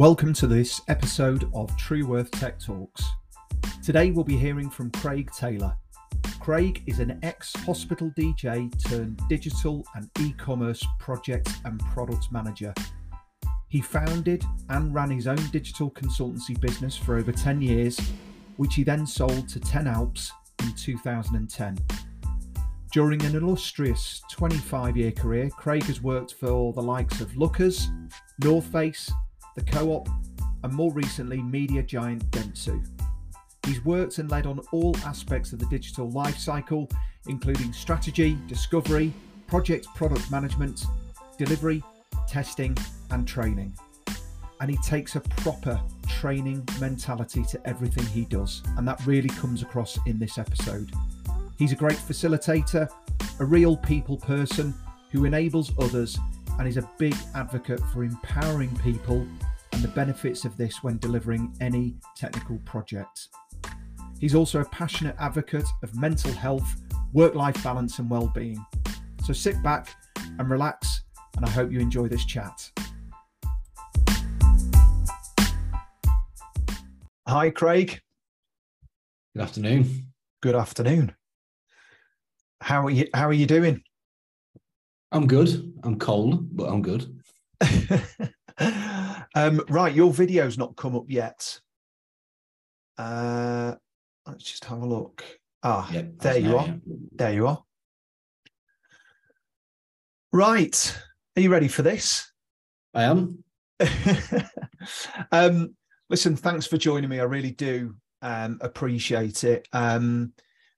Welcome to this episode of True Worth Tech Talks. Today we'll be hearing from Craig Taylor. Craig is an ex hospital DJ turned digital and e commerce project and product manager. He founded and ran his own digital consultancy business for over 10 years, which he then sold to 10 Alps in 2010. During an illustrious 25 year career, Craig has worked for the likes of Lookers, North Face, the Co op, and more recently, media giant Dentsu. He's worked and led on all aspects of the digital lifecycle, including strategy, discovery, project product management, delivery, testing, and training. And he takes a proper training mentality to everything he does, and that really comes across in this episode. He's a great facilitator, a real people person who enables others, and is a big advocate for empowering people and the benefits of this when delivering any technical project. He's also a passionate advocate of mental health, work life balance, and well being. So sit back and relax, and I hope you enjoy this chat. Hi, Craig. Good afternoon. Good afternoon. How are you? How are you doing? I'm good. I'm cold, but I'm good. um, right, your video's not come up yet. Uh, let's just have a look. Ah, yep, there you are. There you are. Right. Are you ready for this? I am. um, listen, thanks for joining me. I really do um, appreciate it. Um,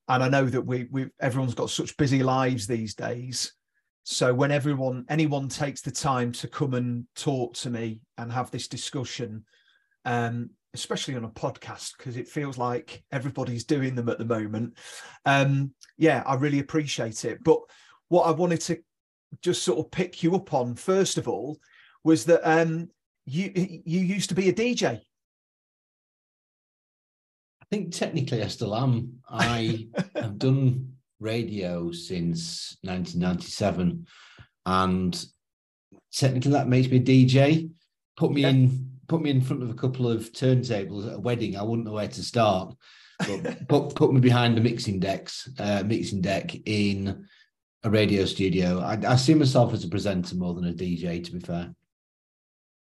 and I know that we we everyone's got such busy lives these days. So when everyone anyone takes the time to come and talk to me and have this discussion, um, especially on a podcast because it feels like everybody's doing them at the moment. Um, yeah, I really appreciate it. But what I wanted to just sort of pick you up on first of all was that um, you you used to be a DJ. I think technically I still am. I have done radio since 1997, and technically that makes me a DJ. Put me yeah. in put me in front of a couple of turntables at a wedding, I wouldn't know where to start. But put, put me behind the mixing decks, uh, mixing deck in a radio studio. I, I, see myself as a presenter more than a DJ, to be fair.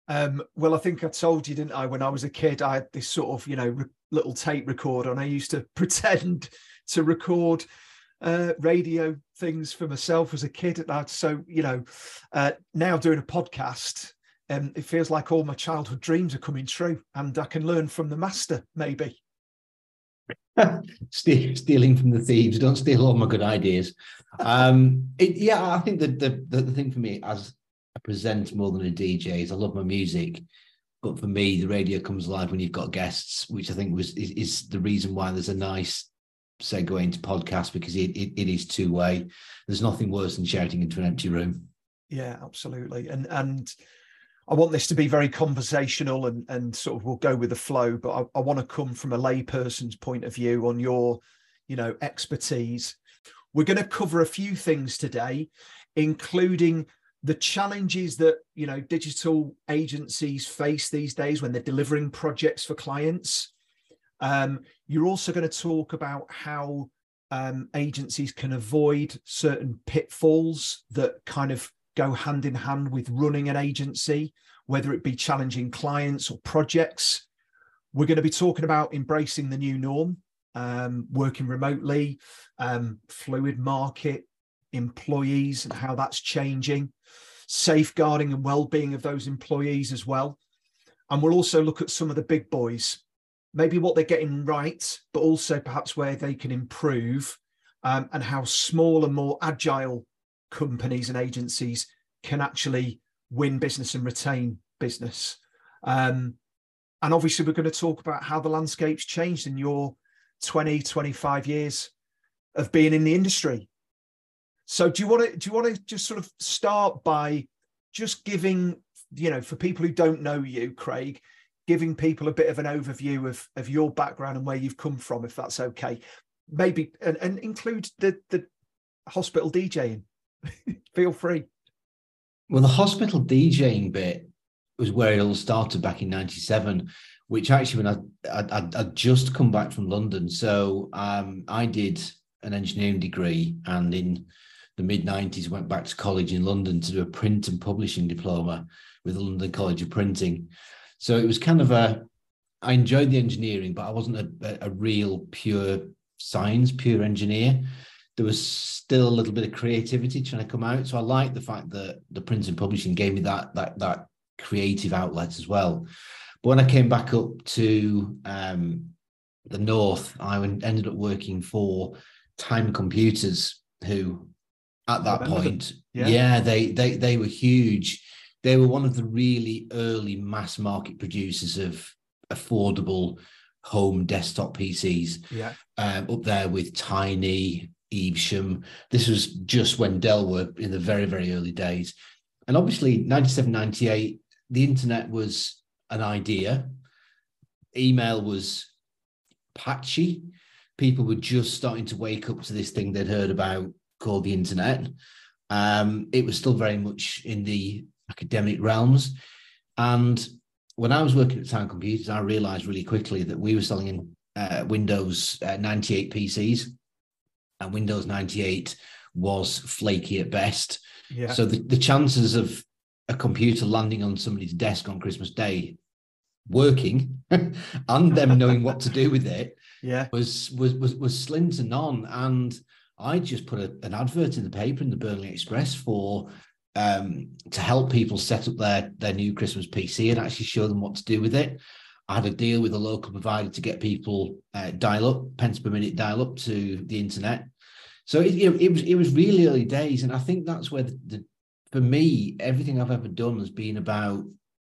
Um, well, I think I told you, didn't I? When I was a kid, I had this sort of, you know, re- little tape recorder, and I used to pretend to record uh, radio things for myself as a kid. At that. So, you know, uh, now doing a podcast, um, it feels like all my childhood dreams are coming true and I can learn from the master, maybe. stealing from the thieves. Don't steal all my good ideas. Um, it, yeah, I think that the, the, the thing for me as a presenter more than a DJ is I love my music, but for me the radio comes alive when you've got guests, which I think was is, is the reason why there's a nice segue into podcast because it, it, it is two way. There's nothing worse than shouting into an empty room. Yeah, absolutely. And and I want this to be very conversational and, and sort of we'll go with the flow, but I, I want to come from a layperson's point of view on your, you know, expertise. We're going to cover a few things today, including the challenges that you know digital agencies face these days when they're delivering projects for clients. Um, you're also going to talk about how um, agencies can avoid certain pitfalls that kind of go hand in hand with running an agency, whether it be challenging clients or projects. We're going to be talking about embracing the new norm, um, working remotely, um, fluid market, employees, and how that's changing, safeguarding and well-being of those employees as well. And we'll also look at some of the big boys, maybe what they're getting right, but also perhaps where they can improve, um, and how small and more agile companies and agencies can actually win business and retain business. Um, and obviously, we're going to talk about how the landscape's changed in your 20, 25 years of being in the industry. So, do you want to do you want to just sort of start by just giving, you know, for people who don't know you, Craig, giving people a bit of an overview of of your background and where you've come from, if that's okay. Maybe and, and include the the hospital DJing. Feel free. Well, the hospital DJing bit, was where it all started back in '97. Which actually, when I I I'd just come back from London, so um, I did an engineering degree, and in the mid '90s went back to college in London to do a print and publishing diploma with the London College of Printing. So it was kind of a I enjoyed the engineering, but I wasn't a, a real pure science, pure engineer there was still a little bit of creativity trying to come out. So I liked the fact that the print and publishing gave me that that that creative outlet as well. But when I came back up to um, the north, I ended up working for Time Computers, who at that point, yeah. yeah, they they they were huge. They were one of the really early mass market producers of affordable home desktop PCs. Yeah. Um, up there with Tiny, Evesham. This was just when Dell were in the very, very early days. And obviously, 97, 98, the internet was an idea. Email was patchy. People were just starting to wake up to this thing they'd heard about called the internet. Um, it was still very much in the academic realms. And when I was working at Sound Computers, I realized really quickly that we were selling in uh, Windows uh, 98 PCs and Windows 98 was flaky at best. Yeah. So the, the chances of a computer landing on somebody's desk on Christmas Day working and them knowing what to do with it yeah was was was, was slim to none and i just put a, an advert in the paper in the burnley express for um, to help people set up their their new christmas pc and actually show them what to do with it I had a deal with a local provider to get people uh, dial up, pence per minute dial up to the internet. So it, it, it, was it was really early days, and I think that's where the, the, for me everything I've ever done has been about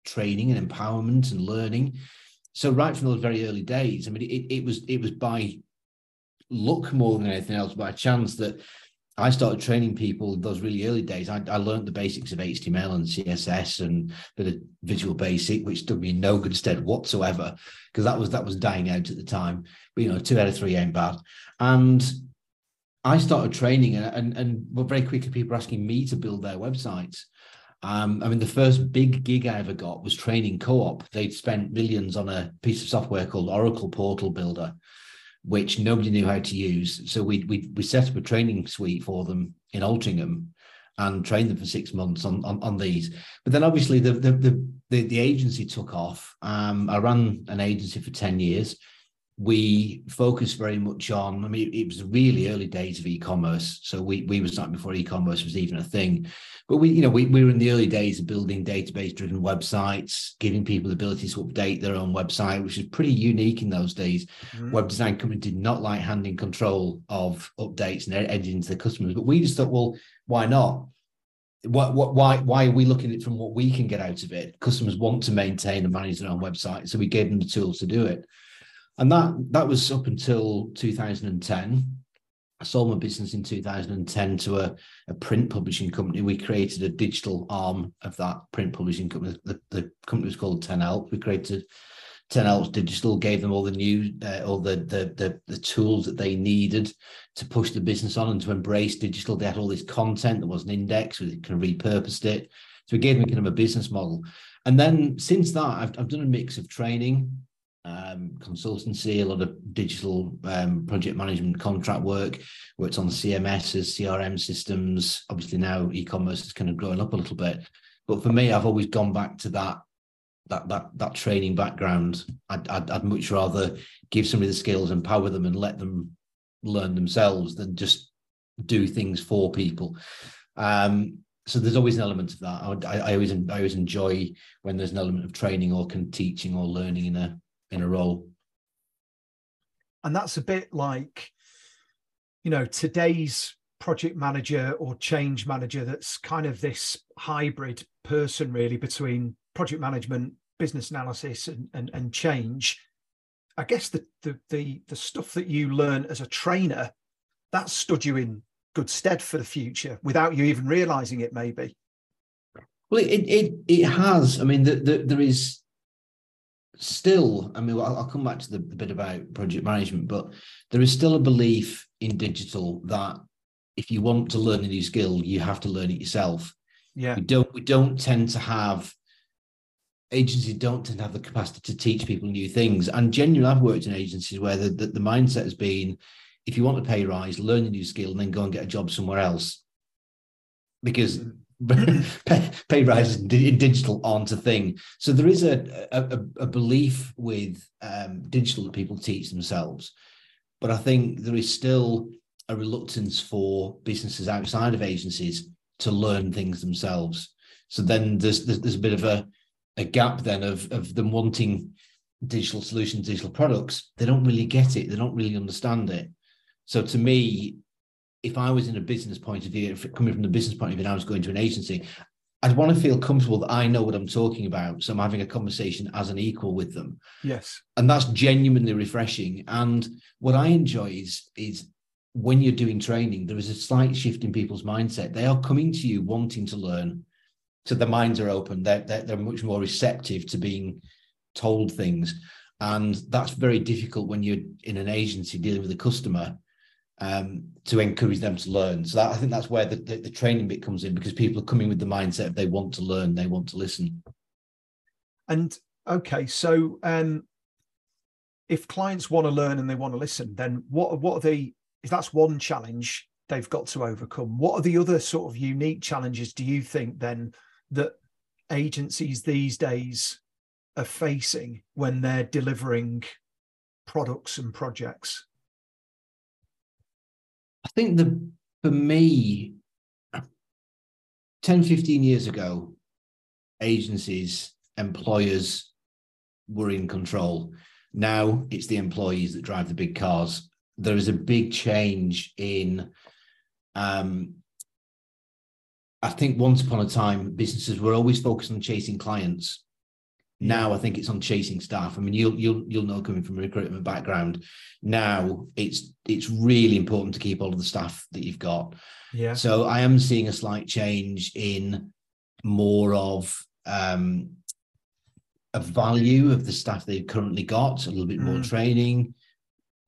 training and empowerment and learning. So right from those very early days, I mean, it, it was it was by luck more than anything else, by chance that I started training people those really early days. I, I learned the basics of HTML and CSS and bit of Visual Basic, which did me no good stead whatsoever because that was that was dying out at the time. But you know, two out of three ain't bad. And I started training, and and, and well, very quickly people were asking me to build their websites. Um, I mean, the first big gig I ever got was training co-op. They'd spent millions on a piece of software called Oracle Portal Builder which nobody knew how to use. So we we we set up a training suite for them in Altrincham and trained them for six months on on, on these. But then obviously the the the the, the agency took off. Um, I ran an agency for ten years we focused very much on i mean it was really early days of e-commerce so we we were starting before e-commerce was even a thing but we you know we, we were in the early days of building database driven websites giving people the ability to update their own website which was pretty unique in those days mm-hmm. web design company did not like handing control of updates and editing to the customers but we just thought well why not what, what, why, why are we looking at it from what we can get out of it? Customers want to maintain and manage their own website, so we gave them the tools to do it and that that was up until 2010 I sold my business in 2010 to a, a print publishing company. We created a digital arm of that print publishing company. The, the company was called 10 Alps. We created 10 Alps Digital, gave them all the new, uh, all the, the, the the tools that they needed to push the business on and to embrace digital. They had all this content that wasn't indexed. We kind of repurposed it. So we gave them kind of a business model. And then since that, I've, I've done a mix of training, um, consultancy, a lot of digital um, project management contract work, worked on CMSs, CRM systems. Obviously now e-commerce is kind of growing up a little bit. But for me, I've always gone back to that that that that training background. I'd, I'd, I'd much rather give somebody the skills, empower them, and let them learn themselves than just do things for people. Um, so there's always an element of that. I, I, I, always I always enjoy when there's an element of training or can teaching or learning in a in a role. And that's a bit like, you know, today's project manager or change manager that's kind of this hybrid person really between project management, business analysis and, and, and change. I guess the, the the the stuff that you learn as a trainer, that stood you in good stead for the future without you even realizing it maybe. Well, it it it has. I mean, the, the, there is still, I mean, I'll, I'll come back to the, the, bit about project management, but there is still a belief in digital that if you want to learn a new skill, you have to learn it yourself. Yeah. We don't we don't tend to have agencies don't tend to have the capacity to teach people new things. And genuinely, I've worked in agencies where the, the, the mindset has been if you want a pay rise, learn a new skill and then go and get a job somewhere else. Because mm. pay, pay rises in digital aren't a thing. So there is a, a, a belief with um, digital that people teach themselves. But I think there is still a reluctance for businesses outside of agencies to learn things themselves. So then there's there's, there's a bit of a a gap then of of them wanting digital solutions, digital products. They don't really get it. They don't really understand it. So to me, if I was in a business point of view, coming from the business point of view, and I was going to an agency, I'd want to feel comfortable that I know what I'm talking about. So I'm having a conversation as an equal with them. Yes. And that's genuinely refreshing. And what I enjoy is, is when you're doing training, there is a slight shift in people's mindset. They are coming to you wanting to learn so their minds are open. They're, they're, they're much more receptive to being told things. And that's very difficult when you're in an agency dealing with a customer um, to encourage them to learn. So that, I think that's where the, the, the, training bit comes in because people are coming with the mindset they want to learn, they want to listen. And okay, so um, if clients want to learn and they want to listen, then what what are the if that's one challenge they've got to overcome? What are the other sort of unique challenges do you think then that agencies these days are facing when they're delivering products and projects? I think the for me, 10, 15 years ago, agencies, employers were in control. Now it's the employees that drive the big cars. There is a big change in um, I think once upon a time, businesses were always focused on chasing clients. Now I think it's on chasing staff. I mean, you'll you'll you'll know coming from a recruitment background. Now it's it's really important to keep all of the staff that you've got. Yeah. So I am seeing a slight change in more of um, a value of the staff they've currently got, a little bit more mm. training,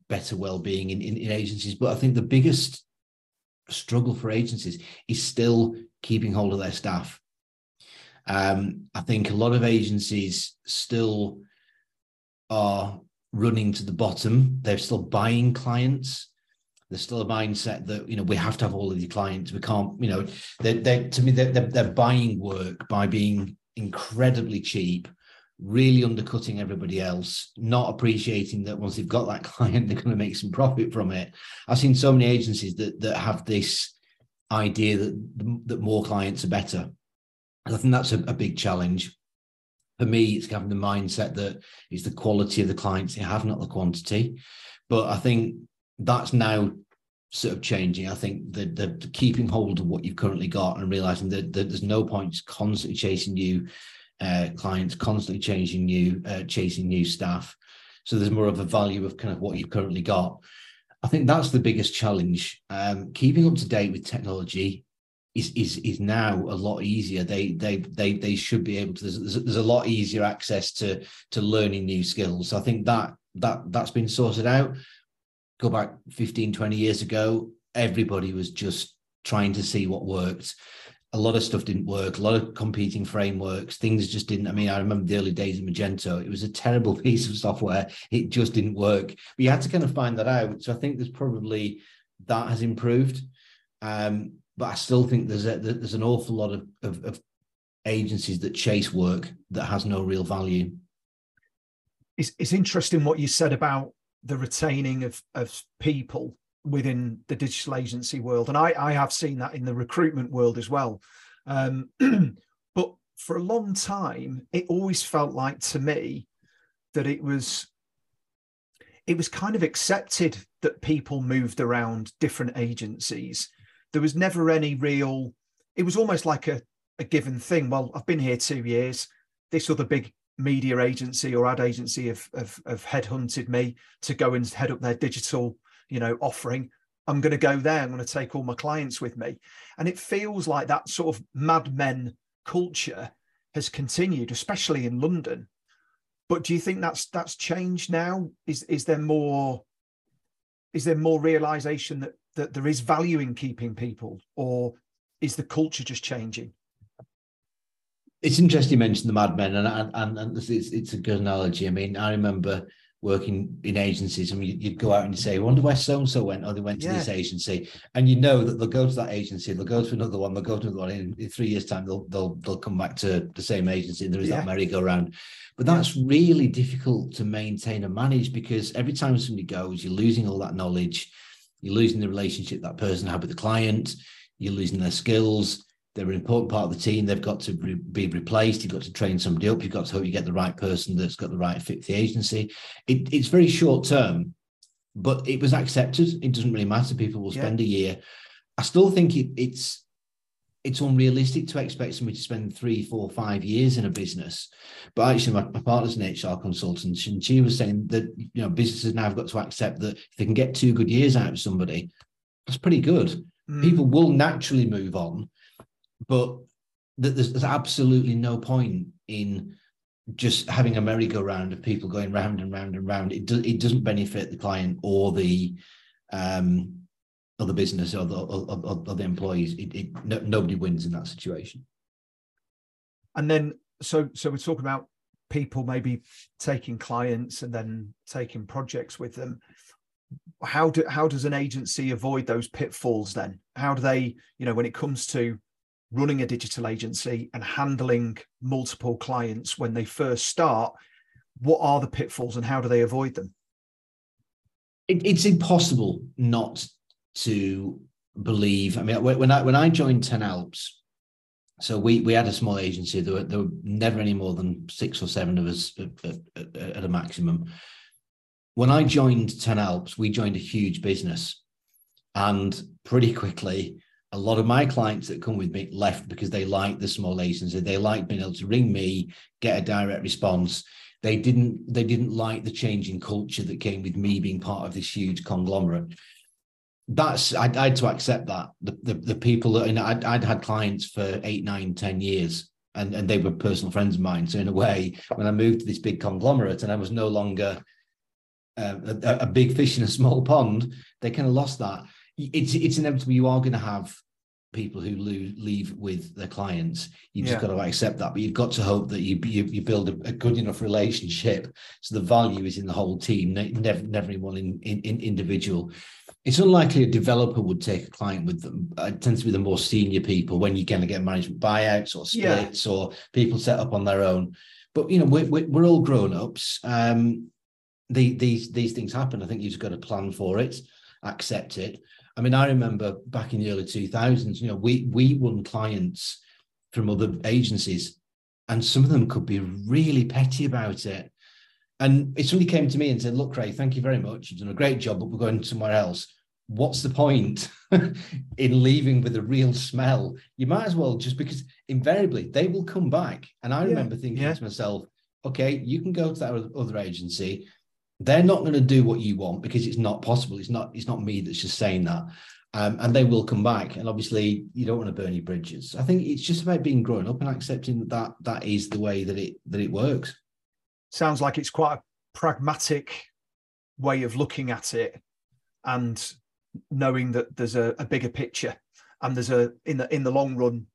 better well-being in, in, in agencies. But I think the biggest struggle for agencies is still keeping hold of their staff. Um, I think a lot of agencies still are running to the bottom. They're still buying clients. There's still a mindset that you know we have to have all of the clients. We can't, you know, they're, they're to me they're, they're buying work by being incredibly cheap, really undercutting everybody else, not appreciating that once they've got that client, they're going to make some profit from it. I've seen so many agencies that that have this idea that that more clients are better. And I think that's a, a big challenge. For me, it's having the mindset that it's the quality of the clients you have, not the quantity. But I think that's now sort of changing. I think that the, the, keeping hold of what you've currently got and realizing that, that there's no point constantly chasing new uh, clients, constantly changing new, uh, chasing new staff. So there's more of a value of kind of what you've currently got. I think that's the biggest challenge. Um, keeping up to date with technology is is is now a lot easier. They they they they should be able to. There's, there's a lot easier access to to learning new skills. So I think that that that's been sorted out. Go back 15, 20 years ago, everybody was just trying to see what worked a lot of stuff didn't work, a lot of competing frameworks, things just didn't. I mean, I remember the early days of Magento. It was a terrible piece of software. It just didn't work. But you had to kind of find that out. So I think there's probably that has improved. Um, but I still think there's a, there's an awful lot of, of, of agencies that chase work that has no real value. It's, it's interesting what you said about the retaining of, of people within the digital agency world, and I, I have seen that in the recruitment world as well. Um, but for a long time, it always felt like to me that it was it was kind of accepted that people moved around different agencies. There was never any real. It was almost like a, a given thing. Well, I've been here two years. This other big media agency or ad agency have, have, have headhunted me to go and head up their digital you know offering i'm going to go there i'm going to take all my clients with me and it feels like that sort of mad men culture has continued especially in london but do you think that's that's changed now is is there more is there more realization that that there is value in keeping people or is the culture just changing it's interesting you mentioned the madmen, and and and, and it's, it's a good analogy. I mean, I remember working in agencies, and you'd go out and you say, I "Wonder where so and so went?" Or they went to yeah. this agency, and you know that they'll go to that agency, they'll go to another one, they'll go to another one. In, in three years' time, they'll they'll they'll come back to the same agency, and there is yeah. that merry-go-round. But that's really difficult to maintain and manage because every time somebody goes, you're losing all that knowledge, you're losing the relationship that person had with the client, you're losing their skills they're an important part of the team. They've got to be replaced. You've got to train somebody up. You've got to hope you get the right person that's got the right fit for the agency. It, it's very short term, but it was accepted. It doesn't really matter. People will spend yeah. a year. I still think it, it's it's unrealistic to expect somebody to spend three, four, five years in a business. But actually, my, my partner's an HR consultant, and she was saying that you know businesses now have got to accept that if they can get two good years out of somebody, that's pretty good. Mm. People will naturally move on but there's, there's absolutely no point in just having a merry-go-round of people going round and round and round. It, do, it doesn't benefit the client or the um, or the business or the, or, or, or the employees. It, it no, nobody wins in that situation. And then, so so we're talking about people maybe taking clients and then taking projects with them. How do how does an agency avoid those pitfalls? Then how do they, you know, when it comes to running a digital agency and handling multiple clients when they first start what are the pitfalls and how do they avoid them it, it's impossible not to believe i mean when i when i joined 10 alps so we we had a small agency there were, there were never any more than six or seven of us at, at, at a maximum when i joined 10 alps we joined a huge business and pretty quickly a lot of my clients that come with me left because they liked the small agency. They liked being able to ring me, get a direct response. They didn't. They didn't like the changing culture that came with me being part of this huge conglomerate. That's I, I had to accept that the the, the people that you know, I'd, I'd had clients for eight, nine, ten years, and and they were personal friends of mine. So in a way, when I moved to this big conglomerate and I was no longer uh, a, a big fish in a small pond, they kind of lost that it's it's inevitable you are going to have people who leave with their clients. You've just got to accept that, but you've got to hope that you you, you build a, a, good enough relationship so the value is in the whole team, never never in one in, in, in individual. It's unlikely a developer would take a client with them. It tends to be the more senior people when you're going to get management buyouts or splits yeah. or people set up on their own. But you know, we're, we're all grown ups. Um, the, these these things happen. I think you've just got to plan for it, accept it, I mean, I remember back in the early 2000s, you know, we we won clients from other agencies, and some of them could be really petty about it. And if somebody came to me and said, "Look, Craig, thank you very much. You've done a great job, but we're going somewhere else." What's the point in leaving with a real smell? You might as well just because invariably they will come back. And I yeah, remember thinking yeah. to myself, okay, you can go to that other agency they're not going to do what you want because it's not possible. It's not. It's not me that's just saying that. Um, and they will come back. And obviously, you don't want to burn your bridges. I think it's just about being grown up and accepting that that, that is the way that it that it works. Sounds like it's quite a pragmatic way of looking at it, and knowing that there's a, a bigger picture, and there's a in the in the long run,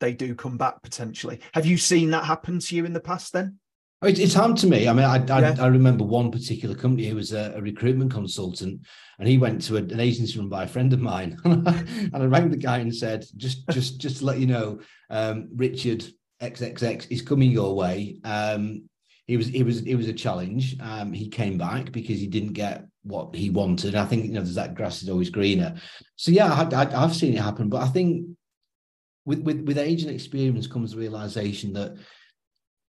they do come back potentially. Have you seen that happen to you in the past? Then it's hard to me. I mean, I, I, yeah. I remember one particular company who was a, a, recruitment consultant, and he went to a, an agency run by a friend of mine, and I rang the guy and said, "Just, just, just to let you know, um, Richard XXX is coming your way." Um, he was, he was, it was a challenge. Um, he came back because he didn't get what he wanted. I think you know, there's that grass is always greener. So yeah, I, I've seen it happen, but I think with with with age and experience comes the realization that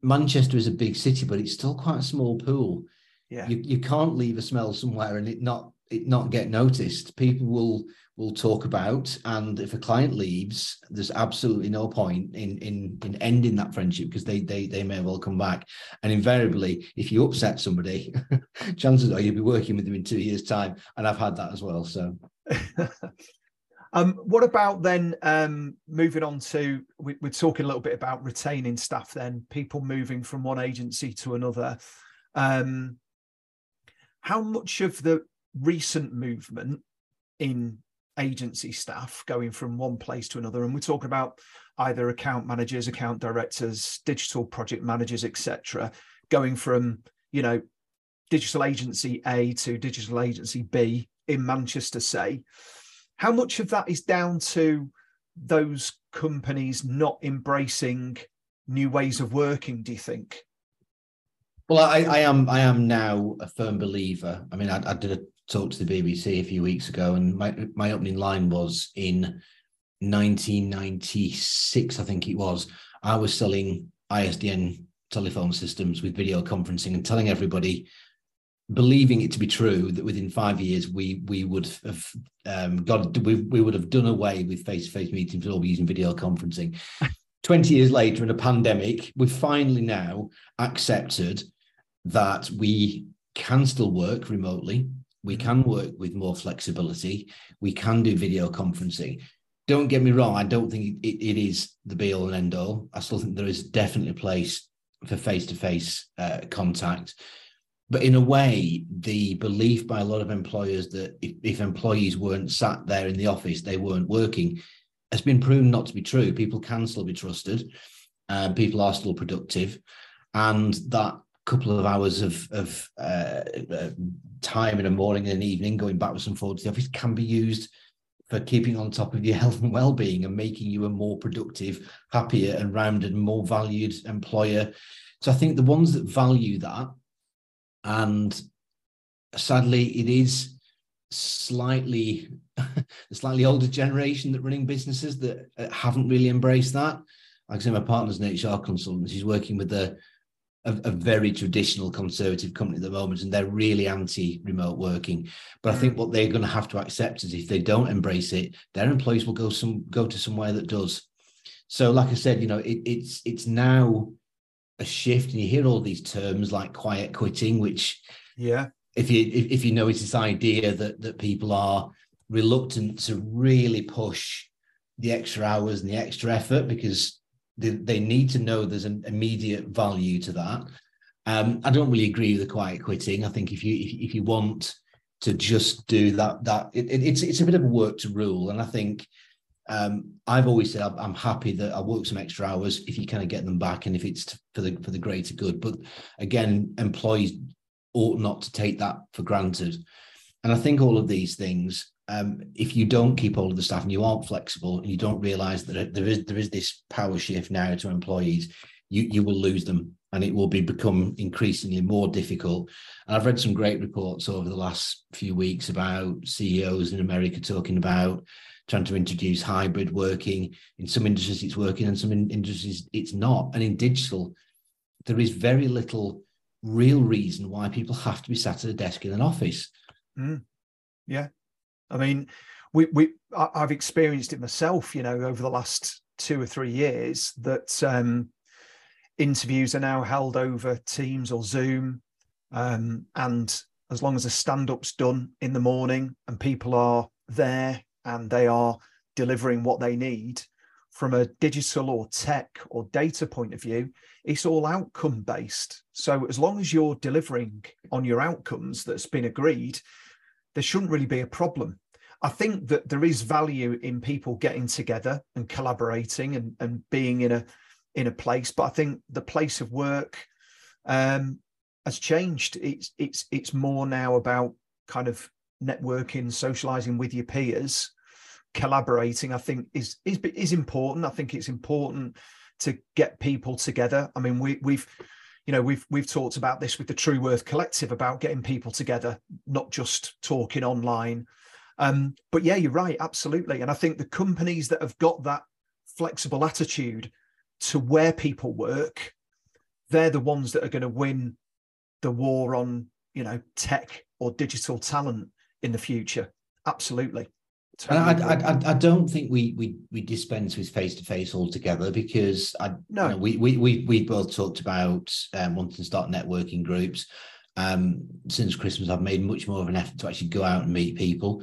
Manchester is a big city, but it's still quite a small pool. Yeah. You, you can't leave a smell somewhere and it not it not get noticed. People will will talk about, and if a client leaves, there's absolutely no point in in in ending that friendship because they they they may well come back. And invariably, if you upset somebody, chances are you'll be working with them in two years' time. And I've had that as well. So Um, what about then um, moving on to, we, are talking a little bit about retaining staff then, people moving from one agency to another. Um, how much of the recent movement in agency staff going from one place to another, and we're talking about either account managers, account directors, digital project managers, etc., going from you know digital agency A to digital agency B in Manchester, say, how much of that is down to those companies not embracing new ways of working, do you think? Well, I, I am I am now a firm believer. I mean, I, I, did a talk to the BBC a few weeks ago, and my my opening line was in 1996, I think it was. I was selling ISDN telephone systems with video conferencing and telling everybody believing it to be true that within five years we we would have um, got we, we would have done away with face-to-face meetings and all using video conferencing. 20 years later in a pandemic we've finally now accepted that we can still work remotely. We can work with more flexibility. We can do video conferencing. Don't get me wrong i don't think it, it is the be all and end all i still think there is definitely a place for face-to-face uh, contact but in a way, the belief by a lot of employers that if, if, employees weren't sat there in the office, they weren't working, has been proven not to be true. People can still be trusted, uh, people are still productive, and that couple of hours of, of uh, uh, time in a morning and an evening going backwards and forwards to the office can be used for keeping on top of your health and well-being and making you a more productive, happier and rounded, more valued employer. So I think the ones that value that and sadly, it is slightly the slightly older generation that running businesses that uh, haven't really embraced that. Like I say, my partner's an HR consultant. He's working with a, a, a very traditional conservative company at the moment, and they're really anti-remote working. But I think what they're going to have to accept is if they don't embrace it, their employees will go some go to somewhere that does. So, like I said, you know, it, it's it's now a shift and you hear all these terms like quiet quitting which yeah. if you if, if you know it's this idea that that people are reluctant to really push the extra hours and the extra effort because they, they need to know there's an immediate value to that. Um, i don't really agree with the quiet quitting. I think if you if, if you want to just do that that it, it, it's it's a bit of a work to rule. And i think um, I've always said I'm happy that I work some extra hours if you kind of get them back and if it's for the for the greater good. But again, employees ought not to take that for granted. And I think all of these things, um, if you don't keep hold of the staff and you aren't flexible and you don't realise that there is there is this power shift now to employees, you you will lose them and it will be become increasingly more difficult. And I've read some great reports over the last few weeks about CEOs in America talking about trying to introduce hybrid working. In some industries, it's working, and some industries, it's not. And in digital, there is very little real reason why people have to be sat at a desk in an office. Mm. Yeah, I mean, we we I've experienced it myself. You know, over the last two or three years, that um, interviews are now held over Teams or Zoom, um, and as long as a stand up's done in the morning and people are there and they are delivering what they need from a digital or tech or data point of view, it's all outcome based. So as long as you're delivering on your outcomes that's been agreed, there shouldn't really be a problem. I think that there is value in people getting together and collaborating and, and being in a in a place, but I think the place of work um, has changed. It's it's it's more now about kind of networking, socializing with your peers, collaborating. I think is is is important. I think it's important to get people together. I mean, we we've you know we've we've talked about this with the True Worth Collective about getting people together, not just talking online. Um, but yeah, you're right, absolutely. And I think the companies that have got that flexible attitude to where people work, they're the ones that are going to win the war on you know tech or digital talent in the future. Absolutely. Totally I, I, I, don't think we we we dispense with face to face altogether because I no you know, we we we we both talked about um, wanting to start networking groups. Um, since Christmas, I've made much more of an effort to actually go out and meet people.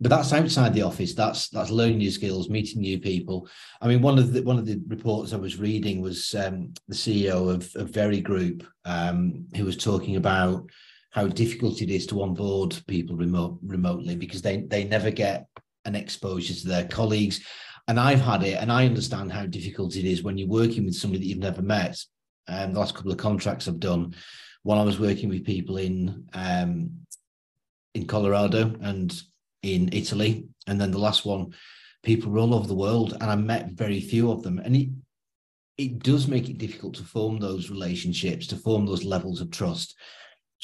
But that's outside the office. That's that's learning new skills, meeting new people. I mean, one of the one of the reports I was reading was um, the CEO of, of Very Group, um, who was talking about how difficult it is to onboard people remote remotely because they they never get an exposure to their colleagues. And I've had it, and I understand how difficult it is when you're working with somebody that you've never met. Um, the last couple of contracts I've done, while I was working with people in um, in Colorado and in Italy, and then the last one, people were all over the world, and I met very few of them, and it it does make it difficult to form those relationships, to form those levels of trust.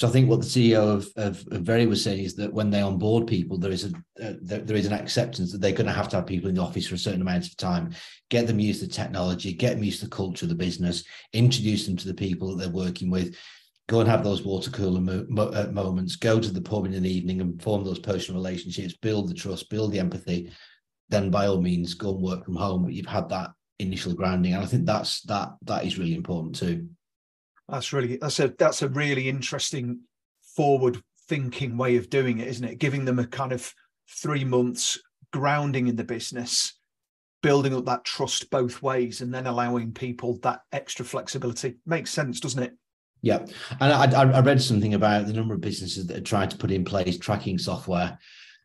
So I think what the CEO of, of, of Very was saying is that when they onboard people, there is a uh, there, there is an acceptance that they're going to have to have people in the office for a certain amount of time, get them used to the technology, get them used to the culture of the business, introduce them to the people that they're working with, go and have those water cooler mo- mo- uh, moments, go to the pub in an evening and form those personal relationships, build the trust, build the empathy. Then by all means, go and work from home. But you've had that initial grounding, and I think that's that that is really important too. That's really that's a that's a really interesting forward thinking way of doing it, isn't it? Giving them a kind of three months grounding in the business, building up that trust both ways, and then allowing people that extra flexibility. Makes sense, doesn't it? Yeah, and I, I read something about the number of businesses that are trying to put in place tracking software,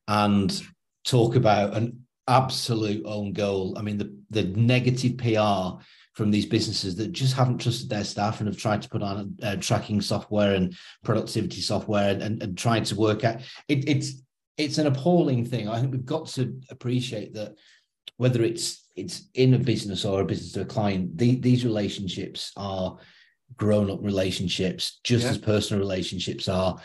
and talk about an absolute own goal. I mean, the the negative PR from these businesses that just haven't trusted their staff and have tried to put on uh, tracking software and productivity software and, and, and trying to work out it, it's it's an appalling thing. I think we've got to appreciate that whether it's it's in a business or a business to a client, the, these relationships are grown up relationships, just yeah. as personal relationships are.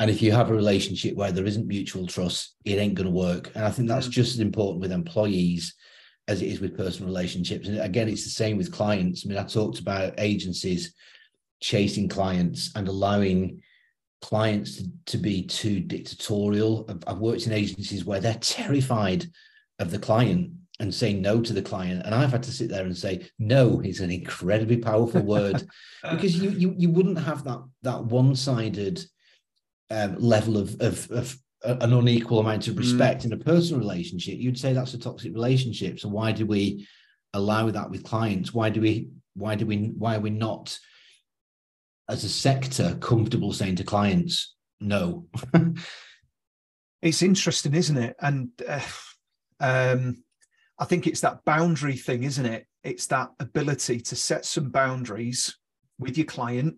And if you have a relationship where there isn't mutual trust, it ain't going to work. And I think that's just as important with employees as it is with personal relationships. And again, it's the same with clients. I mean, I talked about agencies chasing clients and allowing clients to, to be too dictatorial. I've, I've worked in agencies where they're terrified of the client and saying no to the client. And I've had to sit there and say, no is an incredibly powerful word because you, you, you wouldn't have that, that one-sided um, level of, of, of an unequal amount of mm. respect mm. in a personal relationship, you'd say that's a toxic relationship. So why do we allow that with clients? Why do we why do we why are we not as a sector comfortable saying to clients no? it's interesting, isn't it? And uh, um, I think it's that boundary thing, isn't it? It's that ability to set some boundaries with your client,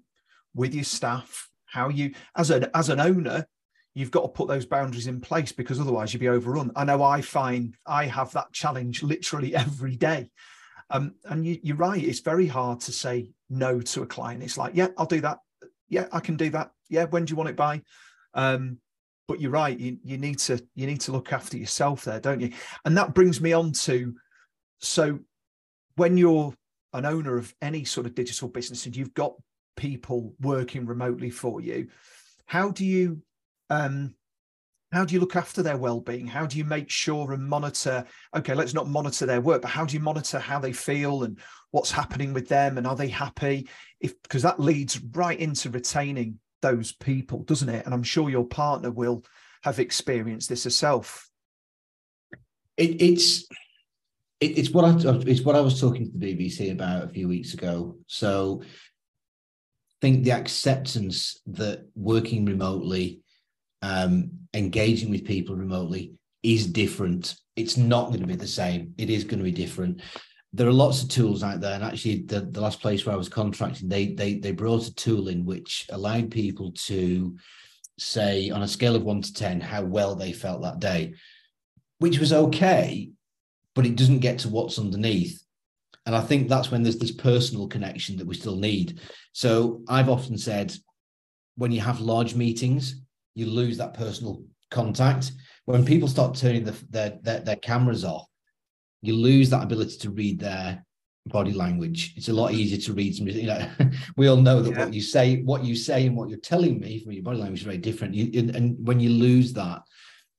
with your staff, how you as an as an owner you've got to put those boundaries in place because otherwise you'll be overrun. I know I find I have that challenge literally every day. Um, and you, are right, it's very hard to say no to a client. It's like, yeah, I'll do that. Yeah, I can do that. Yeah, when do you want it by? Um, but you're right, you, you need to you need to look after yourself there, don't you? And that brings me on to so when you're an owner of any sort of digital business and you've got people working remotely for you, how do you um, how do you look after their well-being? How do you make sure and monitor okay let's not monitor their work but how do you monitor how they feel and what's happening with them and are they happy? If because that leads right into retaining those people doesn't it? And i'm sure your partner will have experienced this herself. It, it's it, it's what I, it's what I was talking to the BBC about a few weeks ago. So, I think the acceptance that working remotely um, engaging with people remotely is different. It's not going to be the same. It is going to be different. There are lots of tools out there, and actually, the, the last place where I was contracting, they they they brought a tool in which allowed people to say on a scale of one to ten how well they felt that day, which was okay, but it doesn't get to what's underneath. And I think that's when there's this personal connection that we still need. So I've often said, when you have large meetings, you lose that personal contact. When people start turning the, their, their, their cameras off, you lose that ability to read their body language. It's a lot easier to read some, you know, we all know that yeah. what you say, what you say and what you're telling me from your body language is very different. You, and when you lose that,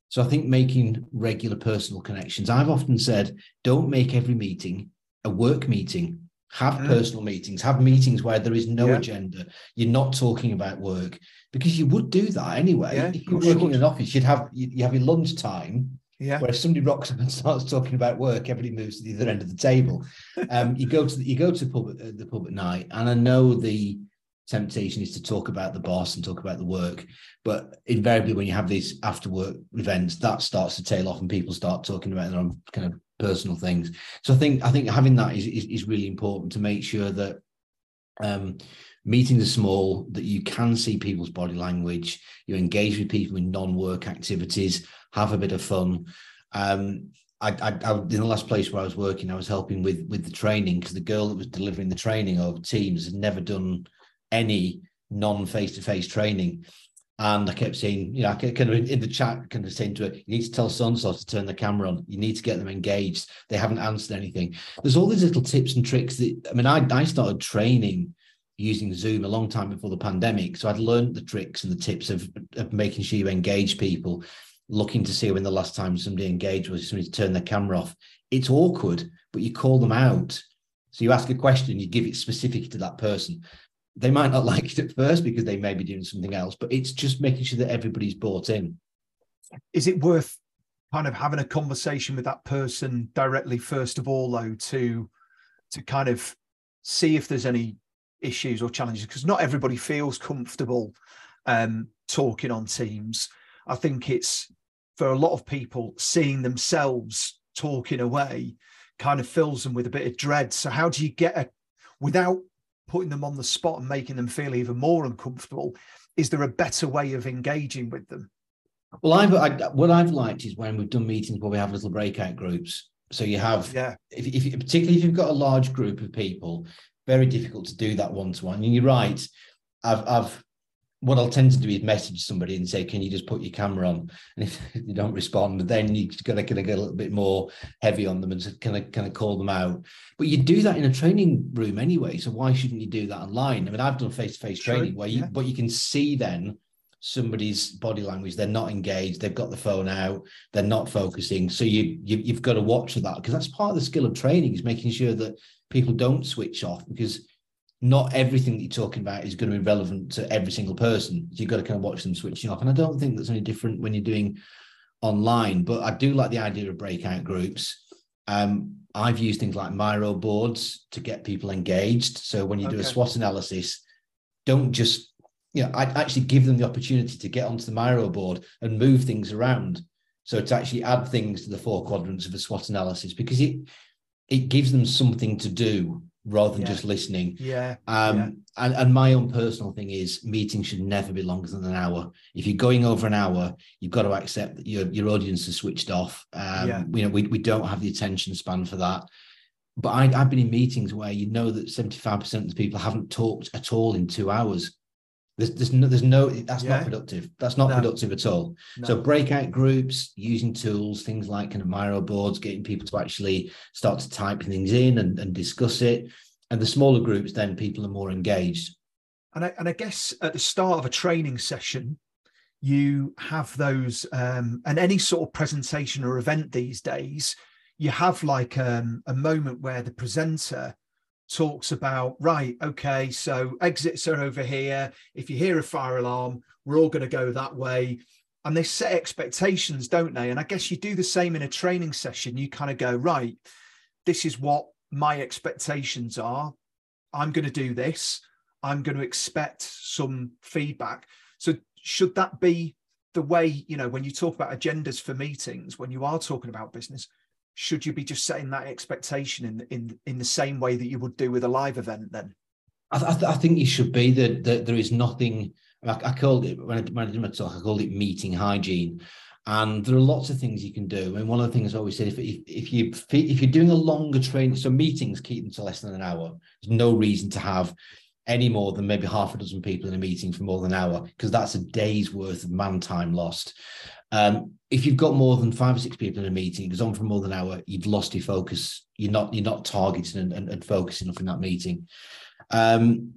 so I think making regular personal connections. I've often said, don't make every meeting a work meeting. Have mm. personal meetings, have meetings where there is no yeah. agenda. You're not talking about work because you would do that anyway. Yeah, if you're working in an office, you'd have you, have your lunch time. Yeah. Where if somebody rocks up and starts talking about work, everybody moves to the other end of the table. Um, you go to the, you go to the pub, at, the pub at night, and I know the temptation is to talk about the boss and talk about the work. But invariably, when you have these after work events, that starts to tail off and people start talking about their own kind of personal things. So I think I think having that is is, is really important to make sure that um, meetings are small, that you can see people's body language, you engage with people in non-work activities, have a bit of fun. Um, I, I, I, in the last place where I was working, I was helping with with the training because the girl that was delivering the training of teams had never done any non face to face training. And I kept saying, you know, I kind of in the chat, kind of saying to her, you need to tell so to turn the camera on. You need to get them engaged. They haven't answered anything. There's all these little tips and tricks that, I mean, I, I started training using Zoom a long time before the pandemic. So I'd learned the tricks and the tips of, of making sure you engage people, looking to see when the last time somebody engaged was somebody to turn their camera off. It's awkward, but you call them out. So you ask a question, you give it specific to that person they might not like it at first because they may be doing something else, but it's just making sure that everybody's bought in. Is it worth kind of having a conversation with that person directly first of all, though, to to kind of see if there's any issues or challenges? Because not everybody feels comfortable um, talking on Teams. I think it's for a lot of people seeing themselves talking away kind of fills them with a bit of dread. So how do you get a without putting them on the spot and making them feel even more uncomfortable is there a better way of engaging with them? Well i've I, what i've liked is when we've done meetings where we have little breakout groups. So you have yeah. if, if particularly if you've got a large group of people very difficult to do that one to one and you're right. I've i've what I'll tend to do is message somebody and say, "Can you just put your camera on?" And if you don't respond, then you're gonna, kind of get a little bit more heavy on them and kind of kind of call them out. But you do that in a training room anyway, so why shouldn't you do that online? I mean, I've done face to face training where you, yeah. but you can see then somebody's body language they're not engaged they've got the phone out they're not focusing so you, you have got to watch for that because that's part of the skill of training is making sure that people don't switch off because not everything that you're talking about is going to be relevant to every single person. So you've got to kind of watch them switching off. And I don't think that's any different when you're doing online, but I do like the idea of breakout groups. Um, I've used things like Miro boards to get people engaged. So when you okay. do a SWOT analysis, don't just, you know, I actually give them the opportunity to get onto the Miro board and move things around. So to actually add things to the four quadrants of a SWOT analysis because it it gives them something to do rather than yeah. just listening. Yeah. Um, yeah. And, and my own personal thing is meetings should never be longer than an hour. If you're going over an hour, you've got to accept that your, your audience is switched off. Um, yeah. You know, we, we don't have the attention span for that. But I, I've been in meetings where you know that 75% of the people haven't talked at all in two hours. There's, there's no, there's no, that's yeah. not productive. That's not no. productive at all. No. So breakout groups, using tools, things like kind of Miro boards, getting people to actually start to type things in and, and discuss it. And the smaller groups, then people are more engaged. And I, and I guess at the start of a training session, you have those, um, and any sort of presentation or event these days, you have like um, a moment where the presenter talks about right okay so exits are over here. If you hear a fire alarm we're all going to go that way. And they set expectations don't they? And i guess you do the same in a training session. You kind of go right this is what my expectations are. I'm going to do this. I'm going to expect some feedback. So should that be the way you know when you talk about agendas for meetings when you are talking about business should you be just setting that expectation in in in the same way that you would do with a live event then? I, th- I think you should be that, that there is nothing I, I called it when I, when I did my talk i called it meeting hygiene. And there are lots of things you can do. I and one of the things i always say if, if, if you if you're doing a longer training so meetings keep them to less than an hour. There's no reason to have any more than maybe half a dozen people in a meeting for more than an hour because that's a day's worth of man time lost um, if you've got more than five or six people in a meeting, it goes on for more than an hour, you've lost your focus. You're not you're not targeting and, and, and focusing enough in that meeting. Um,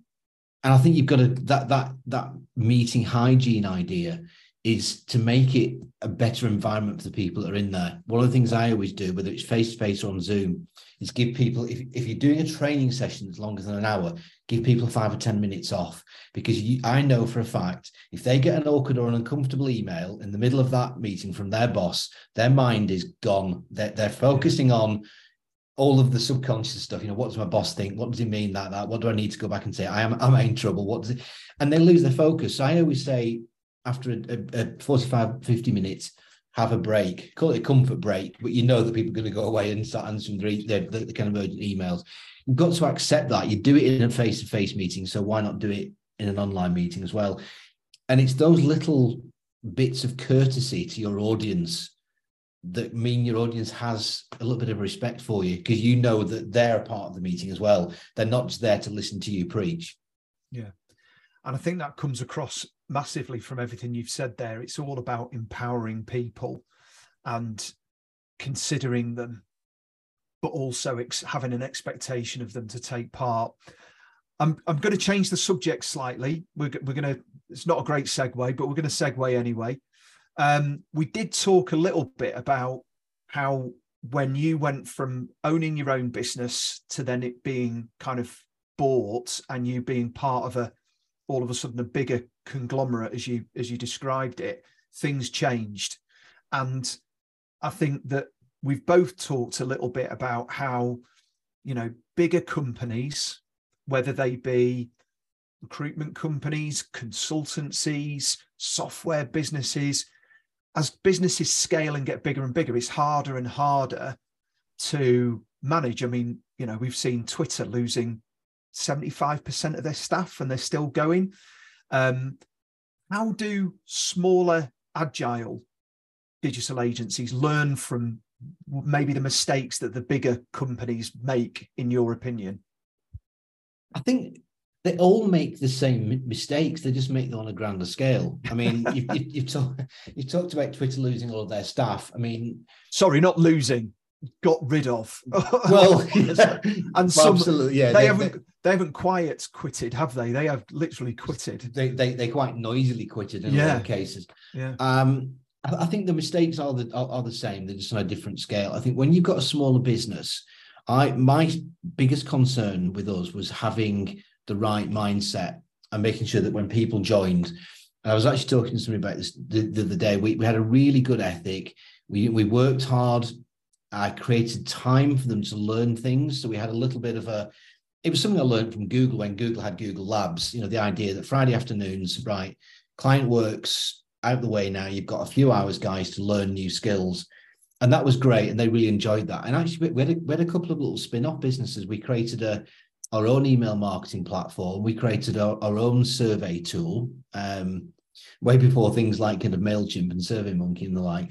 and I think you've got to that that that meeting hygiene idea is to make it a better environment for the people that are in there. One of the things I always do, whether it's face to face or on Zoom, is give people if, if you're doing a training session that's longer than an hour, give people five or ten minutes off because you, I know for a fact if they get an awkward or an uncomfortable email in the middle of that meeting from their boss, their mind is gone. They're, they're focusing on all of the subconscious stuff. You know, what does my boss think? What does he mean that that? What do I need to go back and say? I am am I in trouble? What does it? And they lose their focus. So I always say after a, a, a 45, 50 minutes, have a break. Call it a comfort break, but you know that people are going to go away and start answering the, the, the kind of urgent emails. You've got to accept that. You do it in a face-to-face meeting, so why not do it in an online meeting as well? And it's those little bits of courtesy to your audience that mean your audience has a little bit of respect for you because you know that they're a part of the meeting as well. They're not just there to listen to you preach. Yeah. And I think that comes across massively from everything you've said there. It's all about empowering people and considering them, but also ex- having an expectation of them to take part. I'm, I'm going to change the subject slightly. We're, we're going to, it's not a great segue, but we're going to segue anyway. Um, we did talk a little bit about how when you went from owning your own business to then it being kind of bought and you being part of a all of a sudden a bigger conglomerate as you as you described it things changed and i think that we've both talked a little bit about how you know bigger companies whether they be recruitment companies consultancies software businesses as businesses scale and get bigger and bigger, it's harder and harder to manage. I mean, you know, we've seen Twitter losing 75% of their staff and they're still going. Um, how do smaller, agile digital agencies learn from maybe the mistakes that the bigger companies make, in your opinion? I think they all make the same mistakes. They just make them on a grander scale. I mean, you've, you've, you've, talk, you've talked about Twitter losing all of their staff. I mean, sorry, not losing, got rid of. Well, and some, absolutely, yeah. They, they haven't they, they, haven't quiet quitted, have they? They have literally quitted. They they, they quite noisily quitted in yeah. a lot of cases. Yeah. Um, I, I think the mistakes are the are, are the same. They're just on a different scale. I think when you've got a smaller business, I my biggest concern with us was having the right mindset and making sure that when people joined, I was actually talking to somebody about this the, the other day. We, we had a really good ethic. We, we worked hard. I created time for them to learn things. So we had a little bit of a, it was something I learned from Google when Google had Google Labs, you know, the idea that Friday afternoons, right, client works out the way now. You've got a few hours, guys, to learn new skills. And that was great. And they really enjoyed that. And actually, we had a, we had a couple of little spin off businesses. We created a, our own email marketing platform. We created our, our own survey tool um, way before things like kind of MailChimp and SurveyMonkey and the like.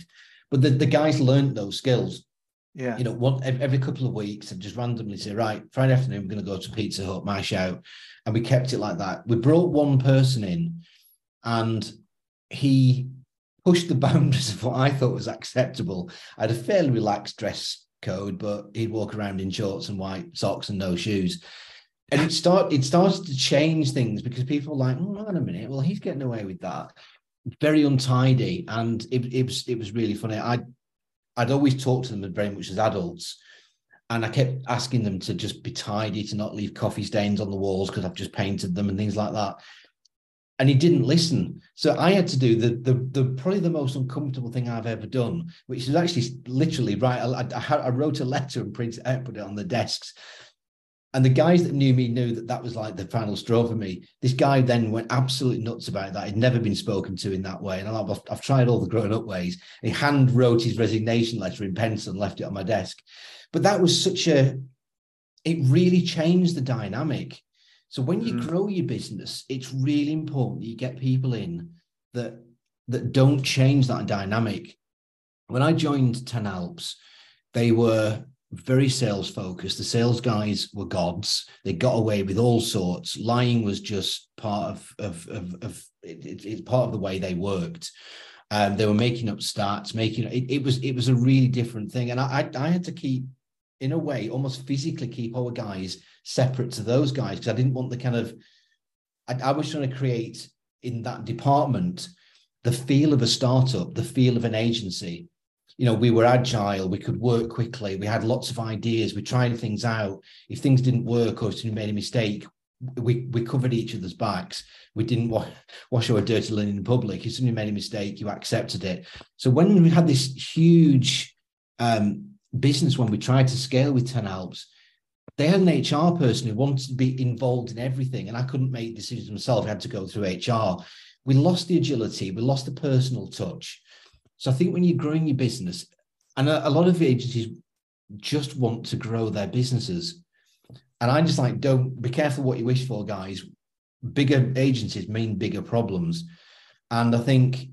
But the, the guys learned those skills. Yeah. You know, one every couple of weeks, and just randomly say, right, Friday afternoon, we're going to go to Pizza Hut, mash out. And we kept it like that. We brought one person in and he pushed the boundaries of what I thought was acceptable. I had a fairly relaxed dress code, but he'd walk around in shorts and white socks and no shoes and it start it started to change things because people were like, hmm, oh, hold on a minute, well, he's getting away with that. Very untidy, and it, it was it was really funny. I I'd always talk to them very much as adults, and I kept asking them to just be tidy, to not leave coffee stains on the walls because I've just painted them and things like that. And he didn't listen, so I had to do the the, the probably the most uncomfortable thing I've ever done, which is actually literally right. I, I, I wrote a letter and printed put it on the desks and the guys that knew me knew that that was like the final straw for me. This guy then went absolutely nuts about that. He'd never been spoken to in that way. And I've, I've tried all the grown up ways. He hand wrote his resignation letter in pencil and left it on my desk. But that was such a, it really changed the dynamic. So when you mm. grow your business, it's really important that you get people in that that don't change that dynamic. When I joined 10 Alps, they were very sales focused. The sales guys were gods. They got away with all sorts. Lying was just part of of of, of it, it, it's part of the way they worked. Um, they were making up stats, making it, it was it was a really different thing, and I, I I had to keep in a way almost physically keep our guys separate to those guys because I didn't want the kind of I, I was trying to create in that department the feel of a startup, the feel of an agency, you know, we were agile, we could work quickly, we had lots of ideas, we tried things out. If things didn't work or if we made a mistake, we we covered each other's backs. We didn't wa- wash our dirty linen in public. If somebody made a mistake, you accepted it. So when we had this huge um, business when we tried to scale with 10 Alps, they had an HR person who wanted to be involved in everything, and I couldn't make decisions myself. I had to go through HR. We lost the agility, we lost the personal touch. So I think when you're growing your business, and a, a lot of the agencies just want to grow their businesses. And I just like, don't be careful what you wish for, guys. Bigger agencies mean bigger problems. And I think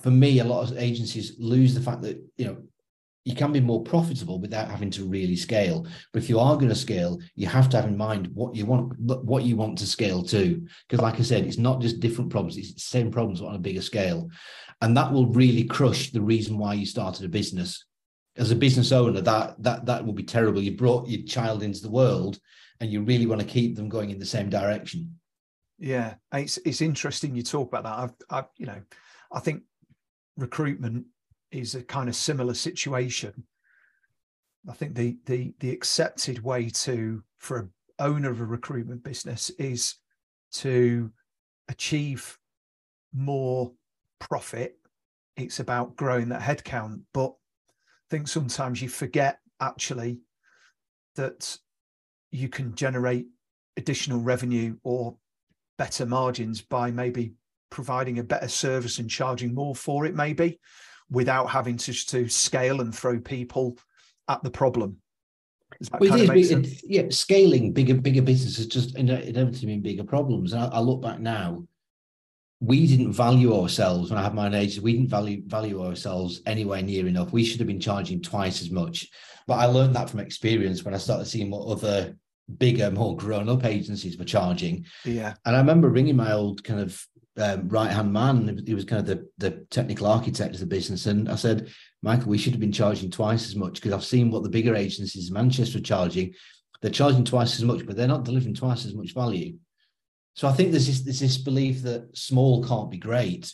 for me, a lot of agencies lose the fact that, you know, you can be more profitable without having to really scale. But if you are going to scale, you have to have in mind what you want, what you want to scale to. Because, like I said, it's not just different problems; it's the same problems on a bigger scale, and that will really crush the reason why you started a business. As a business owner, that that that will be terrible. You brought your child into the world, and you really want to keep them going in the same direction. Yeah, it's it's interesting you talk about that. I've, I've you know, I think recruitment is a kind of similar situation. I think the the the accepted way to for an owner of a recruitment business is to achieve more profit. It's about growing that headcount, but I think sometimes you forget actually that you can generate additional revenue or better margins by maybe providing a better service and charging more for it maybe without having to, to scale and throw people at the problem. Well, it is, it, yeah, scaling bigger bigger businesses just inevitably mean bigger problems. And I, I, look back now, we didn't value ourselves when I had my age. We didn't value value ourselves anywhere near enough. We should have been charging twice as much. But I learned that from experience when I started seeing what other bigger, more grown up agencies were charging. Yeah. And I remember ringing my old kind of um, right hand man. He was kind of the, the technical architect of the business. And I said, Michael, we should have been charging twice as much because I've seen what the bigger agencies in Manchester are charging. They're charging twice as much, but they're not delivering twice as much value. So I think there's this, there's this belief that small can't be great,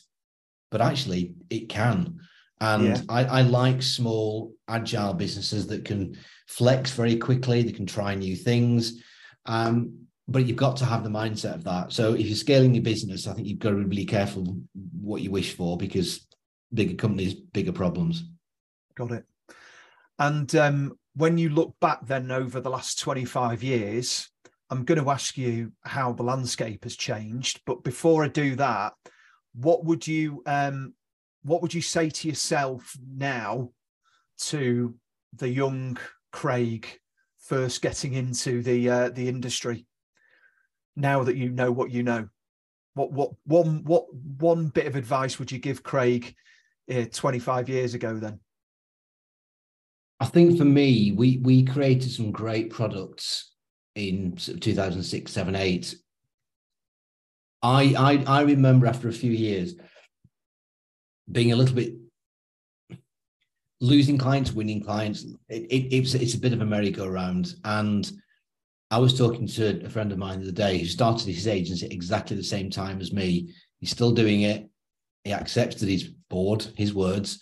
but actually it can. And yeah. I, I like small, agile businesses that can flex very quickly, they can try new things. Um, but you've got to have the mindset of that. So if you're scaling your business, I think you've got to be really careful what you wish for because bigger companies, bigger problems. Got it. And um, when you look back then over the last 25 years, I'm going to ask you how the landscape has changed. But before I do that, what would you um, what would you say to yourself now to the young Craig first getting into the uh, the industry? Now that you know what you know? What what one what one bit of advice would you give Craig uh, 25 years ago then? I think for me, we we created some great products in 2006, 7, 8. I, I I remember after a few years being a little bit losing clients, winning clients. It, it, it's it's a bit of a merry-go-round, and I was talking to a friend of mine the other day who started his agency exactly the same time as me. He's still doing it. He accepts that he's bored, his words.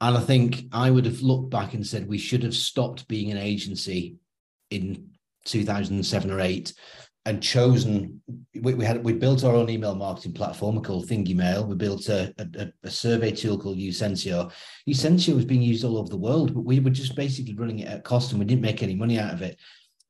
And I think I would have looked back and said we should have stopped being an agency in 2007 or 8 and chosen we, we, had we built our own email marketing platform called Thingy Mail. We built a, a, a survey tool called Usentio. Usentio was being used all over the world, but we were just basically running it at cost and we didn't make any money out of it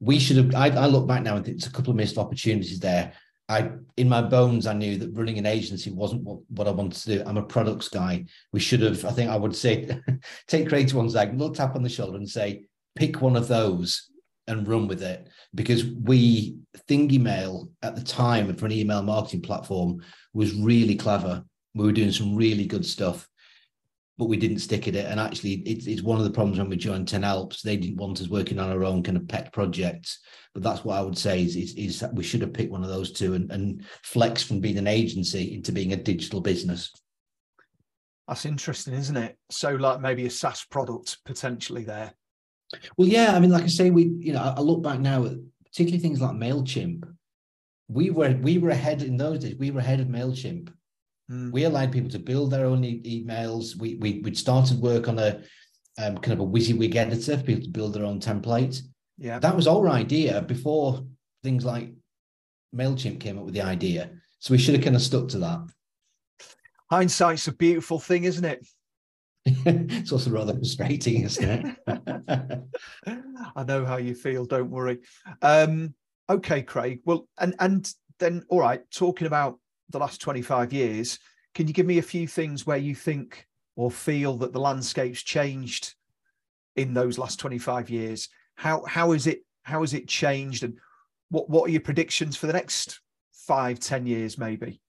we should have. I, I look back now and think it's a couple of missed opportunities there. I, in my bones, I knew that running an agency wasn't what, what I wanted to do. I'm a products guy. We should have. I think I would say, take Craig to one side, little tap on the shoulder, and say, pick one of those and run with it. Because we Thingy Mail at the time for an email marketing platform was really clever. We were doing some really good stuff but we didn't stick at it. And actually, it's, it's one of the problems when we joined 10 Alps. They didn't want us working on our own kind of pet projects. But that's what I would say is, is, is that we should have picked one of those two and, and flex from being an agency into being a digital business. That's interesting, isn't it? So, like maybe a SaaS product potentially there. Well, yeah. I mean, like I say, we, you know, I look back now at particularly things like MailChimp. We were we were ahead in those days. We were ahead of MailChimp Mm. We allowed people to build their own e- emails. We, we we'd started work on a um, kind of a WYSIWYG editor for people to build their own template. Yeah, that was our idea before things like Mailchimp came up with the idea. So we should have kind of stuck to that. Hindsight's a beautiful thing, isn't it? it's also rather frustrating, isn't it? I know how you feel. Don't worry. Um, okay, Craig. Well, and and then all right. Talking about the last twenty five years, can you give me a few things where you think or feel that the landscape's changed in those last twenty five years? How how is it how has it changed, and what what are your predictions for the next five ten years, maybe?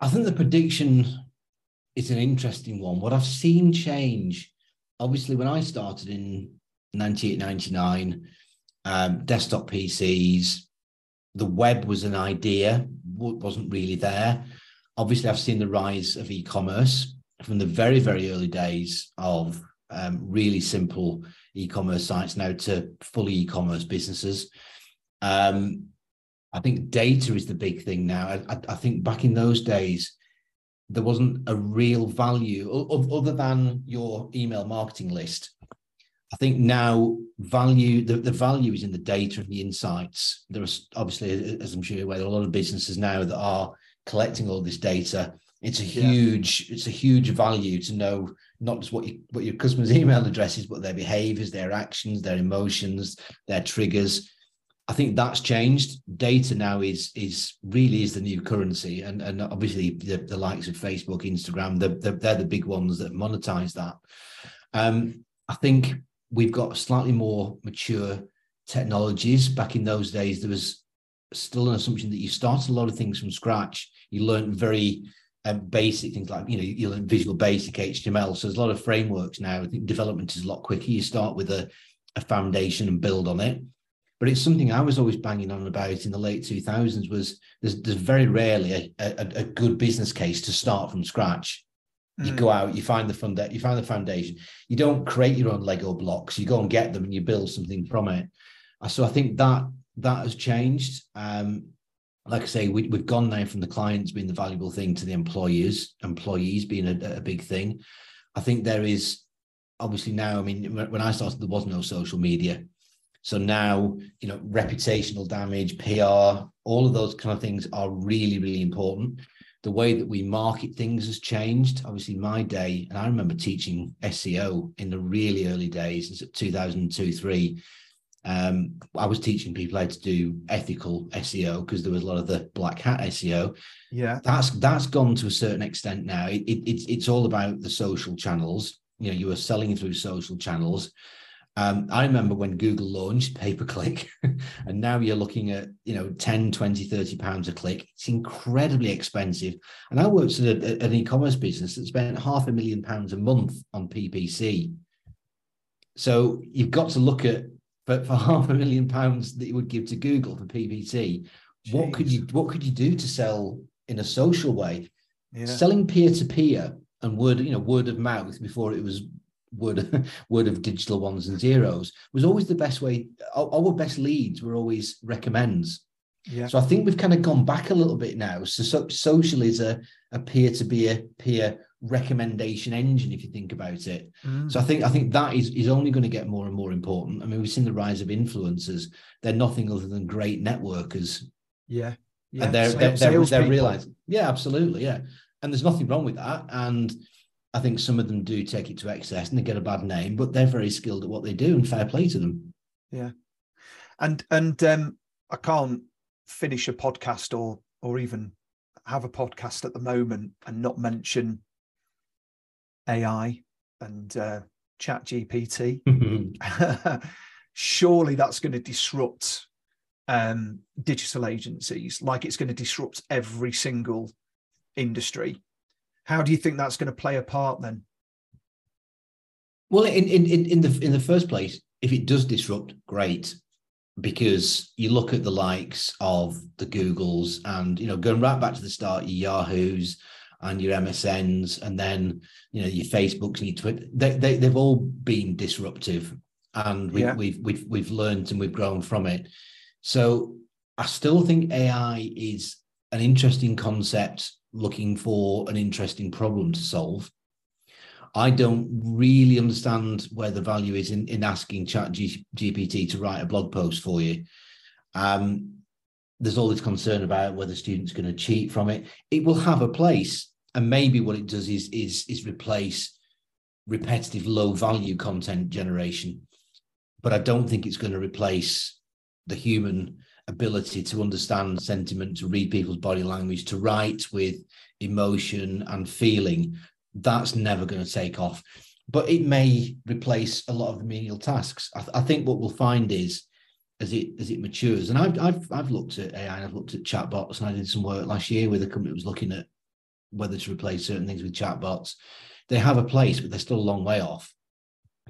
I think the prediction is an interesting one. What I've seen change, obviously, when I started in 98, 99, um, desktop PCs, the web was an idea, wasn't really there. Obviously, I've seen the rise of e commerce from the very, very early days of um, really simple e commerce sites now to fully e commerce businesses. Um, I think data is the big thing now. I, I, think back in those days, there wasn't a real value other than your email marketing list. I think now value the, the value is in the data and the insights. There are obviously, as I'm sure you're aware, a lot of businesses now that are collecting all this data. It's a huge, yeah. it's a huge value to know not just what you, what your customers' email addresses, but their behaviors, their actions, their emotions, their triggers. I think that's changed. Data now is is really is the new currency, and and obviously the, the likes of Facebook, Instagram, they're, they're, they're the big ones that monetize that. Um, I think we've got slightly more mature technologies. Back in those days, there was still an assumption that you started a lot of things from scratch. You learned very um, basic things like you know you learn Visual Basic HTML. So there's a lot of frameworks now. I think development is a lot quicker. You start with a, a foundation and build on it but it's something I was always banging on about in the late 2000s was there's, there's very rarely a, a, a good business case to start from scratch. You go out, you find the fund, you find the foundation. You don't create your own Lego blocks. You go and get them, and you build something from it. Uh, so I think that that has changed. Um, like I say, we, have gone now from the clients being the valuable thing to the employers, employees being a, a big thing. I think there is obviously now. I mean, when I started, there was no social media. So now, you know, reputational damage, PR, all of those kind of things are really, really important. The way that we market things has changed. Obviously, my day, and I remember teaching SEO in the really early days, 2002, three. Um, I was teaching people how to do ethical SEO because there was a lot of the black hat SEO. Yeah, that's that's gone to a certain extent now. It, it, it's it's all about the social channels. You know, you are selling through social channels um, I remember when Google launched pay per click, and now you're looking at, you know, 10, 20, 30 pounds a click. It's incredibly expensive. And I worked at a, an e commerce business that spent half a million pounds a month on PPC. So you've got to look at but for half a million pounds that you would give to Google for PPC. Jeez. What could you what could you do to sell in a social way? Yeah. Selling peer to peer and word, you know, word of mouth before it was word word of digital ones and zeros was always the best way. Our, our best leads were always recommends. Yeah. So I think we've kind of gone back a little bit now. So, so social is a, a peer to be a peer recommendation engine if you think about it. Mm. So I think I think that is is only going to get more and more important. I mean, we've seen the rise of influencers. They're nothing other than great networkers. Yeah. Yeah. And they're they're, they're, they're realizing, yeah, absolutely. Yeah. And there's nothing wrong with that. And I think some of them do take it to excess and they get a bad name, but they're very skilled at what they do and fair play to them. Yeah. And and um I can't finish a podcast or or even have a podcast at the moment and not mention AI and uh, ChatGPT. Surely that's going to disrupt um, digital agencies like it's going to disrupt every single industry how do you think that's going to play a part then? Well, in in in the in the first place, if it does disrupt, great, because you look at the likes of the Googles and you know going right back to the start, your Yahoos and your MSNs, and then you know your Facebooks and your Twitter. They, they they've all been disruptive, and we, yeah. we've we've we've learned and we've grown from it. So I still think AI is an interesting concept looking for an interesting problem to solve. I don't really understand where the value is in, in asking Chat G- GPT to write a blog post for you. Um, there's all this concern about whether students going to cheat from it. It will have a place. and maybe what it does is is is replace repetitive low value content generation but i don't think it's going to replace the human ability to understand sentiment to read people's body language to write with emotion and feeling that's never going to take off but it may replace a lot of the menial tasks I, th- I think what we'll find is as it as it matures. And I've I've I've looked at AI and I've looked at chatbots and I did some work last year with a company that was looking at whether to replace certain things with chatbots. They have a place, but they're still a long way off.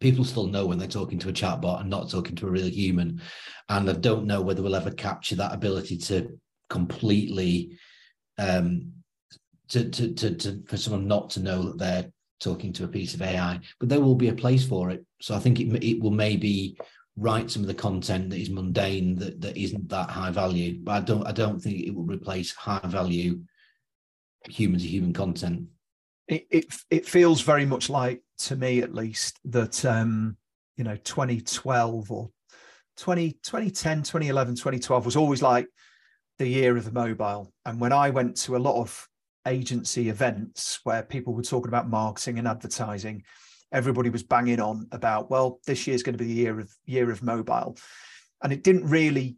People still know when they're talking to a chatbot and not talking to a real human. And I don't know whether we'll ever capture that ability to completely um to to to, to for someone not to know that they're talking to a piece of AI, but there will be a place for it. So I think it it will maybe write some of the content that is mundane that, that isn't that high value. But I don't I don't think it will replace high value human to human content. It, it it feels very much like to me at least that um you know 2012 or 20 2010 2011 2012 was always like the year of the mobile and when i went to a lot of agency events where people were talking about marketing and advertising everybody was banging on about, well, this year's going to be the year of year of mobile. And it didn't really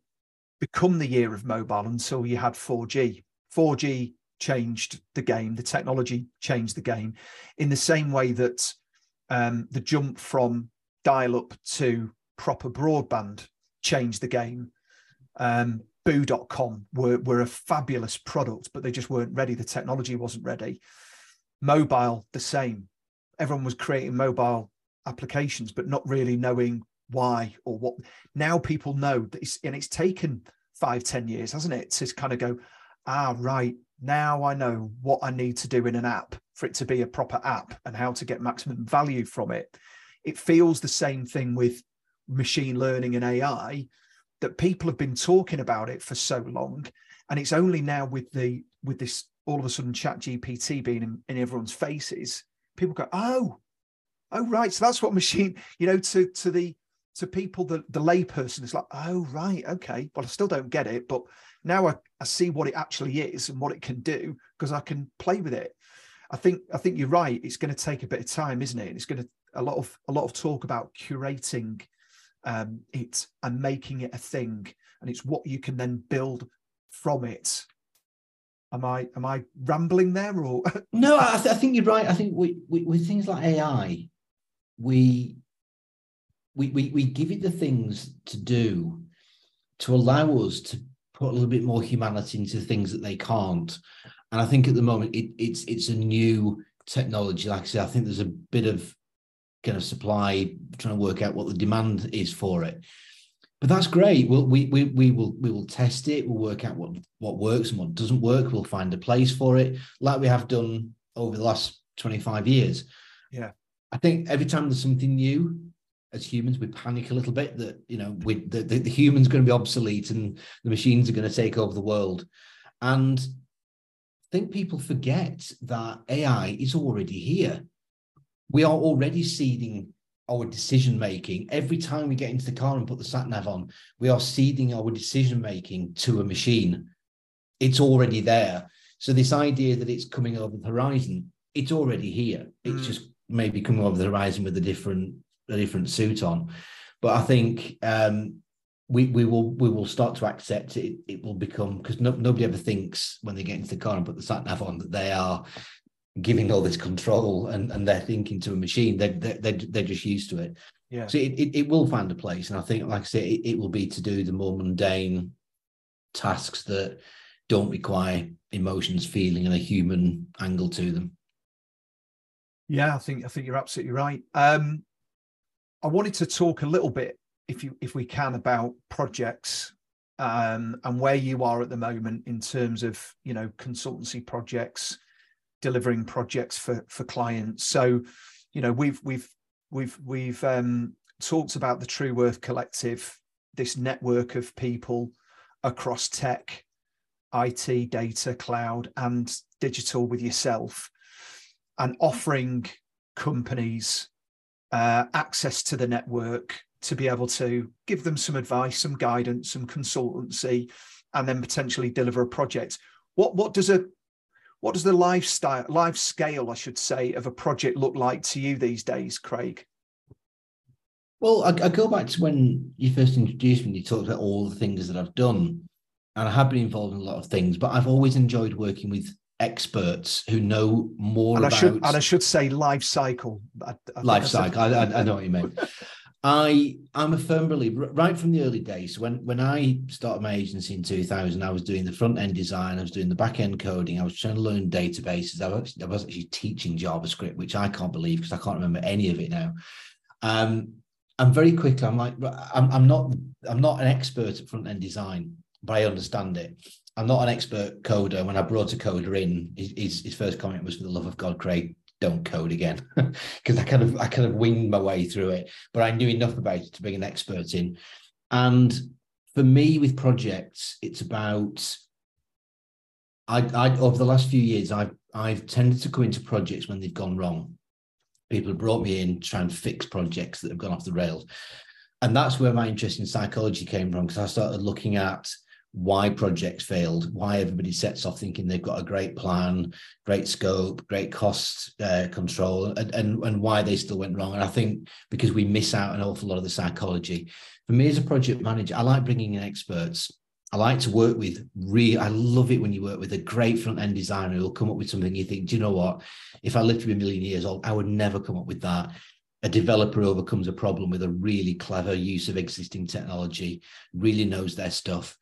become the year of mobile until you had 4G. 4G changed the game, the technology changed the game in the same way that um, the jump from dial up to proper broadband changed the game. Um, Boo.com were, were a fabulous product, but they just weren't ready. The technology wasn't ready. Mobile, the same everyone was creating mobile applications, but not really knowing why or what. Now people know that it's, and it's taken five, ten years, hasn't it, to kind of go, ah, right, now I know what I need to do in an app for it to be a proper app and how to get maximum value from it. It feels the same thing with machine learning and AI that people have been talking about it for so long. And it's only now with the with this all of a sudden ChatGPT being in, in everyone's faces people go, oh, oh, right. So that's what machine, you know, to to the to people, the the layperson is like, oh, right, okay. Well, I still don't get it, but now I, I see what it actually is and what it can do because I can play with it. I think I think you're right. It's going to take a bit of time, isn't it? And it's going to a lot of a lot of talk about curating um, it and making it a thing, and it's what you can then build from it Am I am I rambling there or? no, I, th- I, think you're right. I think we, we, with things like AI, we, we we we give it the things to do to allow us to put a little bit more humanity into things that they can't. And I think at the moment it, it's it's a new technology. Like I said, I think there's a bit of kind of supply trying to work out what the demand is for it but that's great. We'll, we we we will we will test it. We'll work out what what works and what doesn't work. We'll find a place for it, like we have done over the last twenty five years. Yeah, I think every time there's something new, as humans, we panic a little bit that you know we the, the, the human's going to be obsolete and the machines are going to take over the world, and I think people forget that AI is already here. We are already ceding our decision making. Every time we get into the car and put the sat nav on, we are ceding our decision making to a machine. It's already there. So this idea that it's coming over the horizon, it's already here. It's mm. just maybe coming over the horizon with a different a different suit on. But I think um, we we will we will start to accept it. It will become because no, nobody ever thinks when they get into the car and put the sat nav on that they are giving all this control and, and they're thinking to a machine. They're, they're, they're just used to it. Yeah. So it, it, it will find a place. And I think, like I say, it, it will be to do the more mundane tasks that don't require emotions, feeling, and a human angle to them. Yeah, I think I think you're absolutely right. Um, I wanted to talk a little bit, if you if we can, about projects um, and where you are at the moment in terms of you know consultancy projects, delivering projects for for clients. So, you know, we've we've we've we've um, talked about the true worth Collective, this network of people across tech, IT, data, cloud, and digital with yourself, and offering companies uh, access to the network to be able to give them some advice, some guidance, some consultancy, and then potentially deliver a project. What what does a what does the lifestyle, life scale, I should say, of a project look like to you these days, Craig? Well, I, I go back to when you first introduced me. You talked about all the things that I've done, and I have been involved in a lot of things. But I've always enjoyed working with experts who know more and about. I should and I should say life cycle. I, I life cycle. I, I, I, know what you mean. I I'm a firm believer right from the early days. When when I started my agency in 2000, I was doing the front end design, I was doing the back end coding, I was trying to learn databases. I was, I was actually teaching JavaScript, which I can't believe because I can't remember any of it now. Um, and very quickly, I'm like, I'm, I'm not I'm not an expert at front end design, but I understand it. I'm not an expert coder. When I brought a coder in, his, his first comment was, "For the love of God, Craig, don't code again because I kind of I kind of winged my way through it, but I knew enough about it to bring an expert in. And for me, with projects, it's about I, I over the last few years, I've I've tended to go into projects when they've gone wrong. People have brought me in to try and fix projects that have gone off the rails, and that's where my interest in psychology came from because I started looking at why projects failed, why everybody sets off thinking they've got a great plan, great scope, great cost uh, control, and, and, and why they still went wrong. And I think because we miss out an awful lot of the psychology. For me as a project manager, I like bringing in experts. I like to work with real. I love it when you work with a great front end designer who'll come up with something you think, do you know what? If I lived to be a million years old, I would never come up with that a developer overcomes a problem with a really clever use of existing technology, really knows their stuff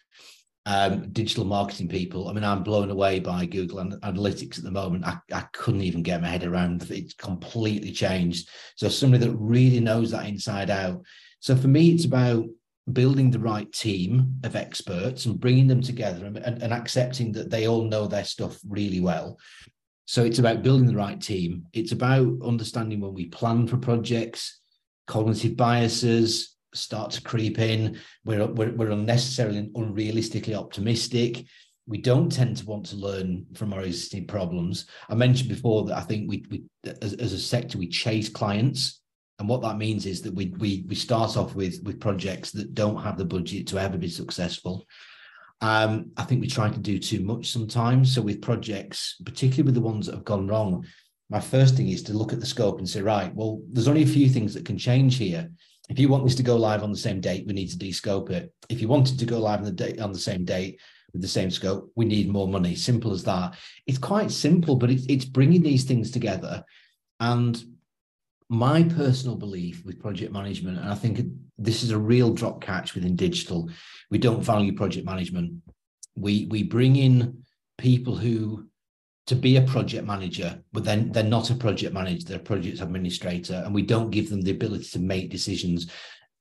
um, digital marketing people. I mean, I'm blown away by Google Analytics at the moment. I, I couldn't even get my head around it. It's completely changed. So somebody that really knows that inside out. So for me, it's about building the right team of experts and bringing them together and, and, and accepting that they all know their stuff really well. So it's about building the right team. It's about understanding when we plan for projects, cognitive biases, start to creep in. We're, we're, we're unnecessarily and unrealistically optimistic. We don't tend to want to learn from our existing problems. I mentioned before that I think we, we as, as a sector, we chase clients. And what that means is that we, we, we start off with, with projects that don't have the budget to ever be successful. Um, I think we try to do too much sometimes. So with projects, particularly with the ones that have gone wrong, my first thing is to look at the scope and say, right, well, there's only a few things that can change here if you want this to go live on the same date, we need to descope it. If you wanted to go live on the date on the same date with the same scope, we need more money. Simple as that. It's quite simple, but it's it's bringing these things together. And my personal belief with project management, and I think this is a real drop catch within digital, we don't value project management. We we bring in people who to be a project manager, but then they're not a project manager, they're a project administrator, and we don't give them the ability to make decisions.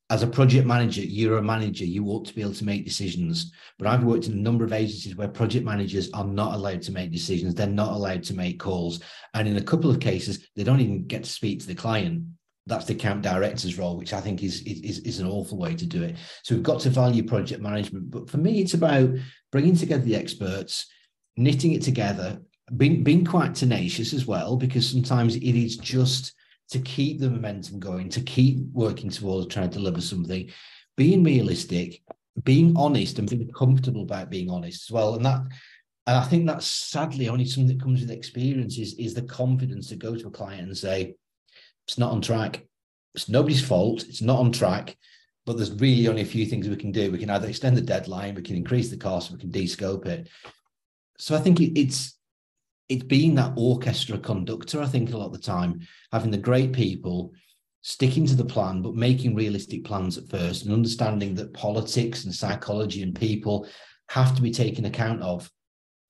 As a project manager, you're a manager, you ought to be able to make decisions. But I've worked in a number of agencies where project managers are not allowed to make decisions, they're not allowed to make calls. And in a couple of cases, they don't even get to speak to the client. That's the camp director's role, which I think is, is, is an awful way to do it. So we've got to value project management. But for me, it's about bringing together the experts, knitting it together being being quite tenacious as well because sometimes it is just to keep the momentum going to keep working towards trying to deliver something being realistic being honest and being comfortable about being honest as well. And that and i think that's sadly only something that comes with experience is, is the confidence to go to a client and say it's not on track. It's nobody's fault. It's not on track but there's really only a few things we can do. We can either extend the deadline we can increase the cost we can descope it. So i think it's it's being that orchestra conductor, I think, a lot of the time, having the great people sticking to the plan, but making realistic plans at first and understanding that politics and psychology and people have to be taken account of.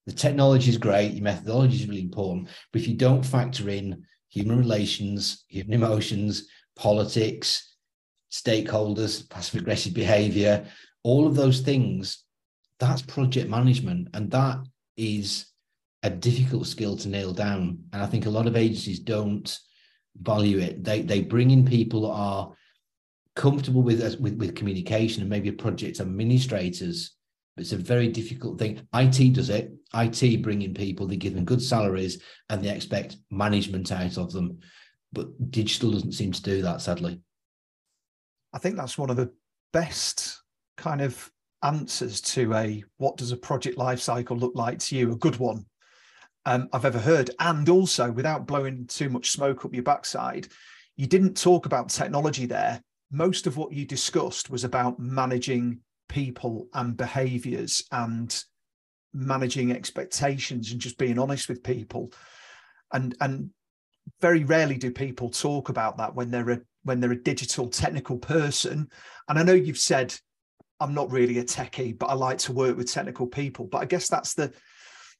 The technology is great, your methodology is really important, but if you don't factor in human relations, human emotions, politics, stakeholders, passive aggressive behavior, all of those things, that's project management. And that is a difficult skill to nail down. And I think a lot of agencies don't value it. They they bring in people that are comfortable with with, with communication and maybe project administrators. It's a very difficult thing. IT does it. IT bring in people, they give them good salaries, and they expect management out of them. But digital doesn't seem to do that, sadly. I think that's one of the best kind of answers to a what does a project life cycle look like to you? A good one um, I've ever heard. And also, without blowing too much smoke up your backside, you didn't talk about technology there. Most of what you discussed was about managing people and behaviors and managing expectations and just being honest with people. And and very rarely do people talk about that when they're a when they're a digital technical person. And I know you've said I'm not really a techie, but I like to work with technical people. But I guess that's the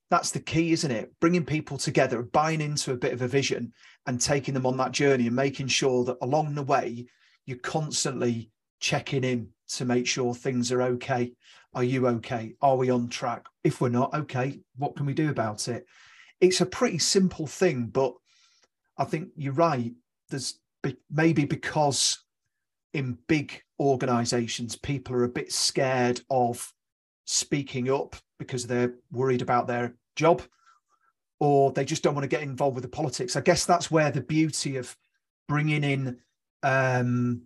that's the key, isn't it? Bringing people together, buying into a bit of a vision and taking them on that journey and making sure that along the way, you're constantly checking in to make sure things are okay. Are you okay? Are we on track? If we're not, okay, what can we do about it? It's a pretty simple thing, but I think you're right. There's maybe because in big organizations, people are a bit scared of speaking up because they're worried about their job or they just don't want to get involved with the politics. I guess that's where the beauty of bringing in um,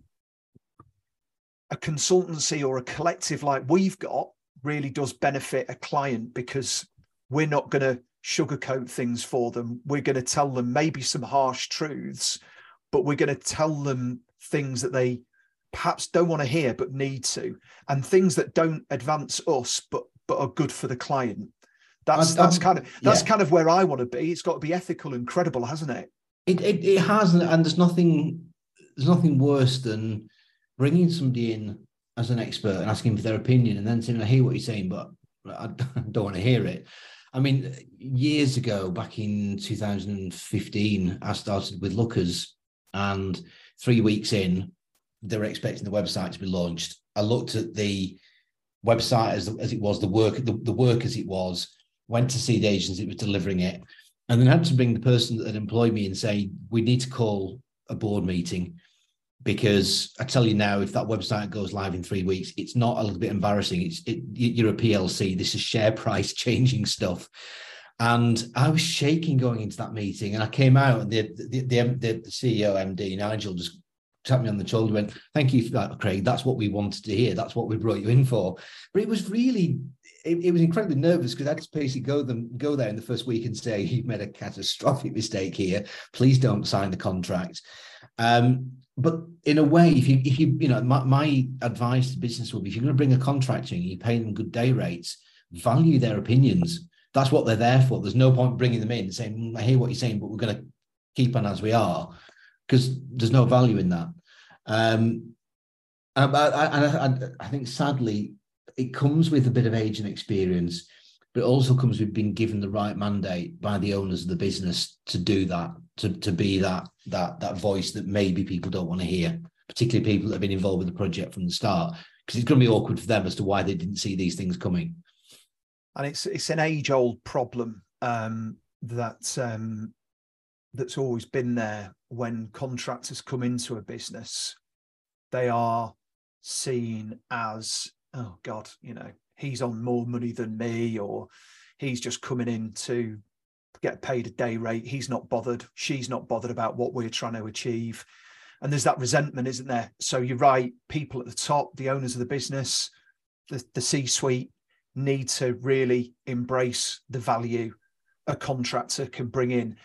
a consultancy or a collective like we've got really does benefit a client because we're not going to sugarcoat things for them. We're going to tell them maybe some harsh truths, but we're going to tell them things that they perhaps don't want to hear but need to, and things that don't advance us but but are good for the client. That's that's kind of that's yeah. kind of where I want to be. It's got to be ethical and credible, hasn't it? It it, it has, and there's nothing there's nothing worse than bringing somebody in as an expert and asking for their opinion, and then saying, "I hear what you're saying, but I don't want to hear it." I mean, years ago, back in 2015, I started with Lookers, and three weeks in, they were expecting the website to be launched. I looked at the website as, as it was, the work, the, the work as it was, went to see the agents that was delivering it, and then had to bring the person that employed me and say, we need to call a board meeting because I tell you now, if that website goes live in three weeks, it's not a little bit embarrassing. It's it, you're a PLC. This is share price changing stuff, and I was shaking going into that meeting. And I came out, and the the, the, the CEO MD Nigel just tapped me on the shoulder, went, "Thank you for that, Craig. That's what we wanted to hear. That's what we brought you in for." But it was really, it, it was incredibly nervous because I to basically go them go there in the first week and say, "You've made a catastrophic mistake here. Please don't sign the contract." Um, but in a way, if you if you you know, my, my advice to business will be: if you're going to bring a contractor in, you pay them good day rates, value their opinions. That's what they're there for. There's no point bringing them in saying, mm, "I hear what you're saying, but we're going to keep on as we are." Because there's no value in that. Um, and I, I, I, think sadly, it comes with a bit of age and experience, but it also comes with being given the right mandate by the owners of the business to do that, to, to be that that that voice that maybe people don't want to hear, particularly people that have been involved with the project from the start, because it's going to be awkward for them as to why they didn't see these things coming. And it's it's an age old problem um, that um, that's always been there when contractors come into a business they are seen as oh god you know he's on more money than me or he's just coming in to get paid a day rate. He's not bothered. She's not bothered about what we're trying to achieve. And there's that resentment isn't there? So you're right people at the top the owners of the business the, the c suite need to really embrace the value a contractor can bring in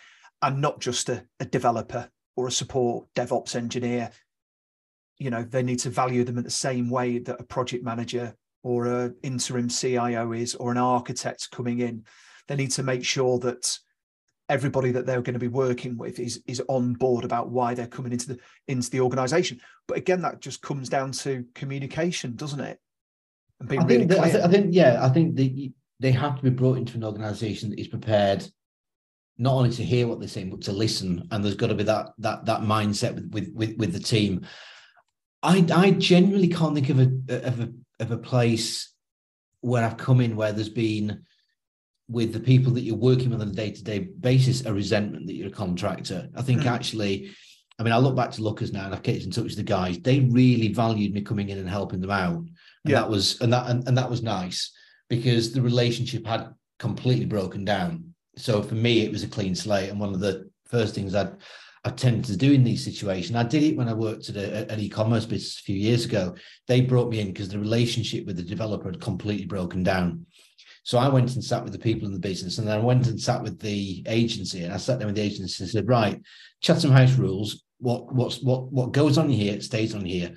and not just a, a developer or a support DevOps engineer. You know, they need to value them in the same way that a project manager or an interim CIO is, or an architect coming in. They need to make sure that everybody that they're going to be working with is is on board about why they're coming into the into the organization. But again, that just comes down to communication, doesn't it? And being I really think, clear. I think, yeah, I think they they have to be brought into an organization that is prepared not only to hear what they're saying but to listen. And there's got to be that that that mindset with with with, with the team. I i genuinely can't think of a of a of a place where i've come in where there's been with the people that you're working with on a day-to-day basis a resentment that you're a contractor. I think mm. actually i mean i look back to lookers now and i've kept in touch with the guys. They really valued me coming in and helping them out. And yeah. that was and that and, and that was nice because the relationship had completely broken down so for me, it was a clean slate. And one of the first things I'd I tend to do in these situations. I did it when I worked at a, an e-commerce business a few years ago. They brought me in because the relationship with the developer had completely broken down. So I went and sat with the people in the business, and then I went and sat with the agency, and I sat down with the agency and said, "Right, Chatham House rules. What what's what what goes on here stays on here.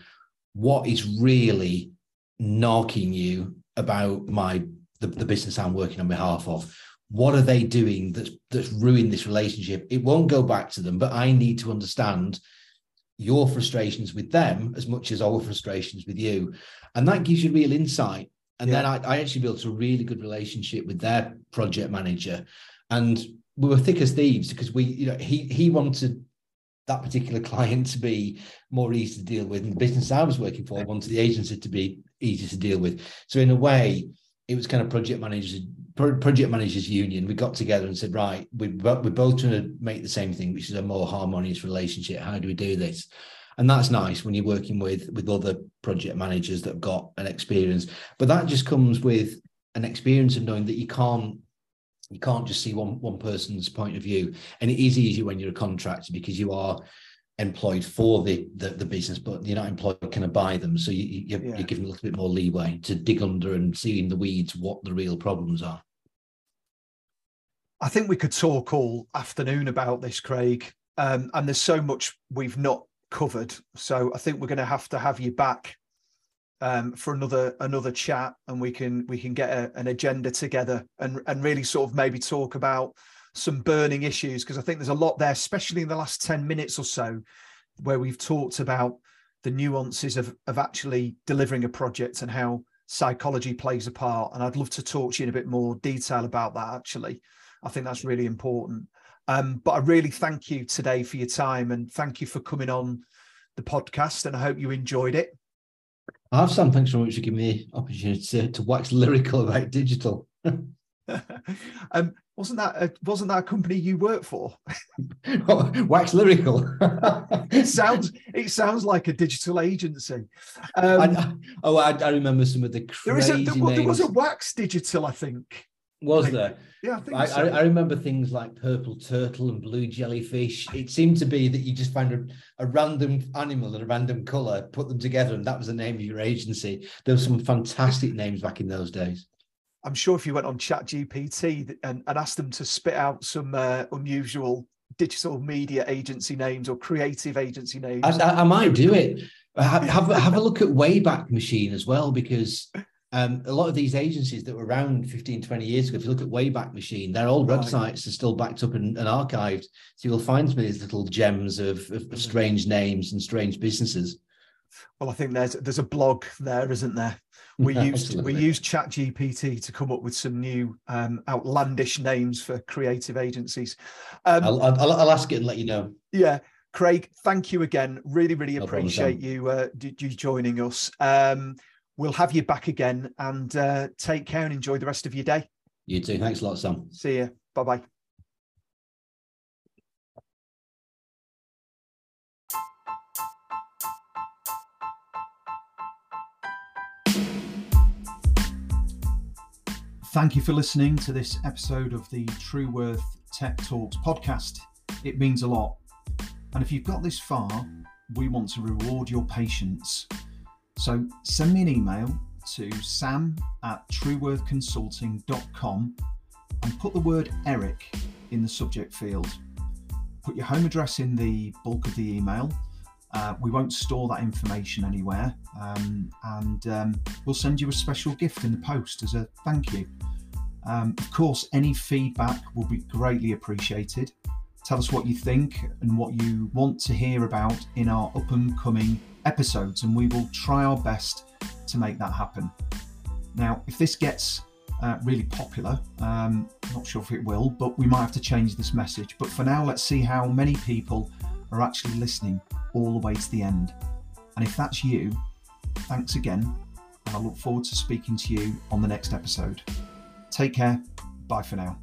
What is really knocking you about my the, the business I'm working on behalf of? What are they doing that's that's ruined this relationship? It won't go back to them, but I need to understand." your frustrations with them as much as our frustrations with you. And that gives you real insight. And yeah. then I, I, actually built a really good relationship with their project manager. And we were thick as thieves because we, you know, he he wanted that particular client to be more easy to deal with. And the business I was working for wanted the agency to be easy to deal with. So in a way, it was kind of project managers project managers union we got together and said right we, we're both trying to make the same thing which is a more harmonious relationship how do we do this and that's nice when you're working with with other project managers that have got an experience but that just comes with an experience of knowing that you can't you can't just see one one person's point of view and it is easier when you're a contractor because you are employed for the, the, the business, but you're not employed kind of by them. So you, you're, yeah. you're given a little bit more leeway to dig under and see in the weeds what the real problems are. I think we could talk all afternoon about this, Craig. Um, and there's so much we've not covered. So I think we're going to have to have you back um, for another another chat, and we can we can get a, an agenda together and and really sort of maybe talk about some burning issues because I think there's a lot there, especially in the last 10 minutes or so, where we've talked about the nuances of, of actually delivering a project and how psychology plays a part. And I'd love to talk to you in a bit more detail about that, actually. I think that's really important. Um, but I really thank you today for your time and thank you for coming on the podcast. And I hope you enjoyed it. I have some. Thanks very much for giving me the opportunity to, to wax lyrical about digital. um, wasn't that a, wasn't that a company you work for? Wax lyrical. it sounds it sounds like a digital agency. Um, I, oh, I, I, remember some of the crazy there, a, there, there was a Wax Digital, I think. Was there? Yeah, I think I, so. I, remember things like purple turtle and blue jellyfish. It seemed to be that you just found a, a random animal and a random color, put them together, and that was the name of your agency. There were some fantastic names back in those days. I'm sure if you went on ChatGPT and, and asked them to spit out some uh, unusual digital media agency names or creative agency names, I, I might do it. Have, have, have a look at Wayback Machine as well, because um, a lot of these agencies that were around 15, 20 years ago, if you look at Wayback Machine, their old right. websites are still backed up and, and, archived. So you'll find some of these little gems of, of, of mm. strange names and strange businesses. Well, I think there's there's a blog there, isn't there? We used we used ChatGPT to come up with some new um, outlandish names for creative agencies. Um, I'll, I'll, I'll, ask it and let you know. Yeah, Craig, thank you again. Really, really no appreciate problem, you uh, you joining us. Um, we'll have you back again, and uh, take care and enjoy the rest of your day. You too. Thanks a lot, Sam. See you. Bye bye. Thank you for listening to this episode of the Trueworth Tech Talks podcast. It means a lot. And if you've got this far, we want to reward your patience. So send me an email to sam at trueworthconsulting.com and put the word Eric in the subject field. Put your home address in the bulk of the email. Uh, we won't store that information anywhere, um, and um, we'll send you a special gift in the post as a thank you. Um, of course, any feedback will be greatly appreciated. Tell us what you think and what you want to hear about in our up and coming episodes, and we will try our best to make that happen. Now, if this gets uh, really popular, um, not sure if it will, but we might have to change this message. But for now, let's see how many people are actually listening all the way to the end. And if that's you, thanks again, and I look forward to speaking to you on the next episode. Take care. Bye for now.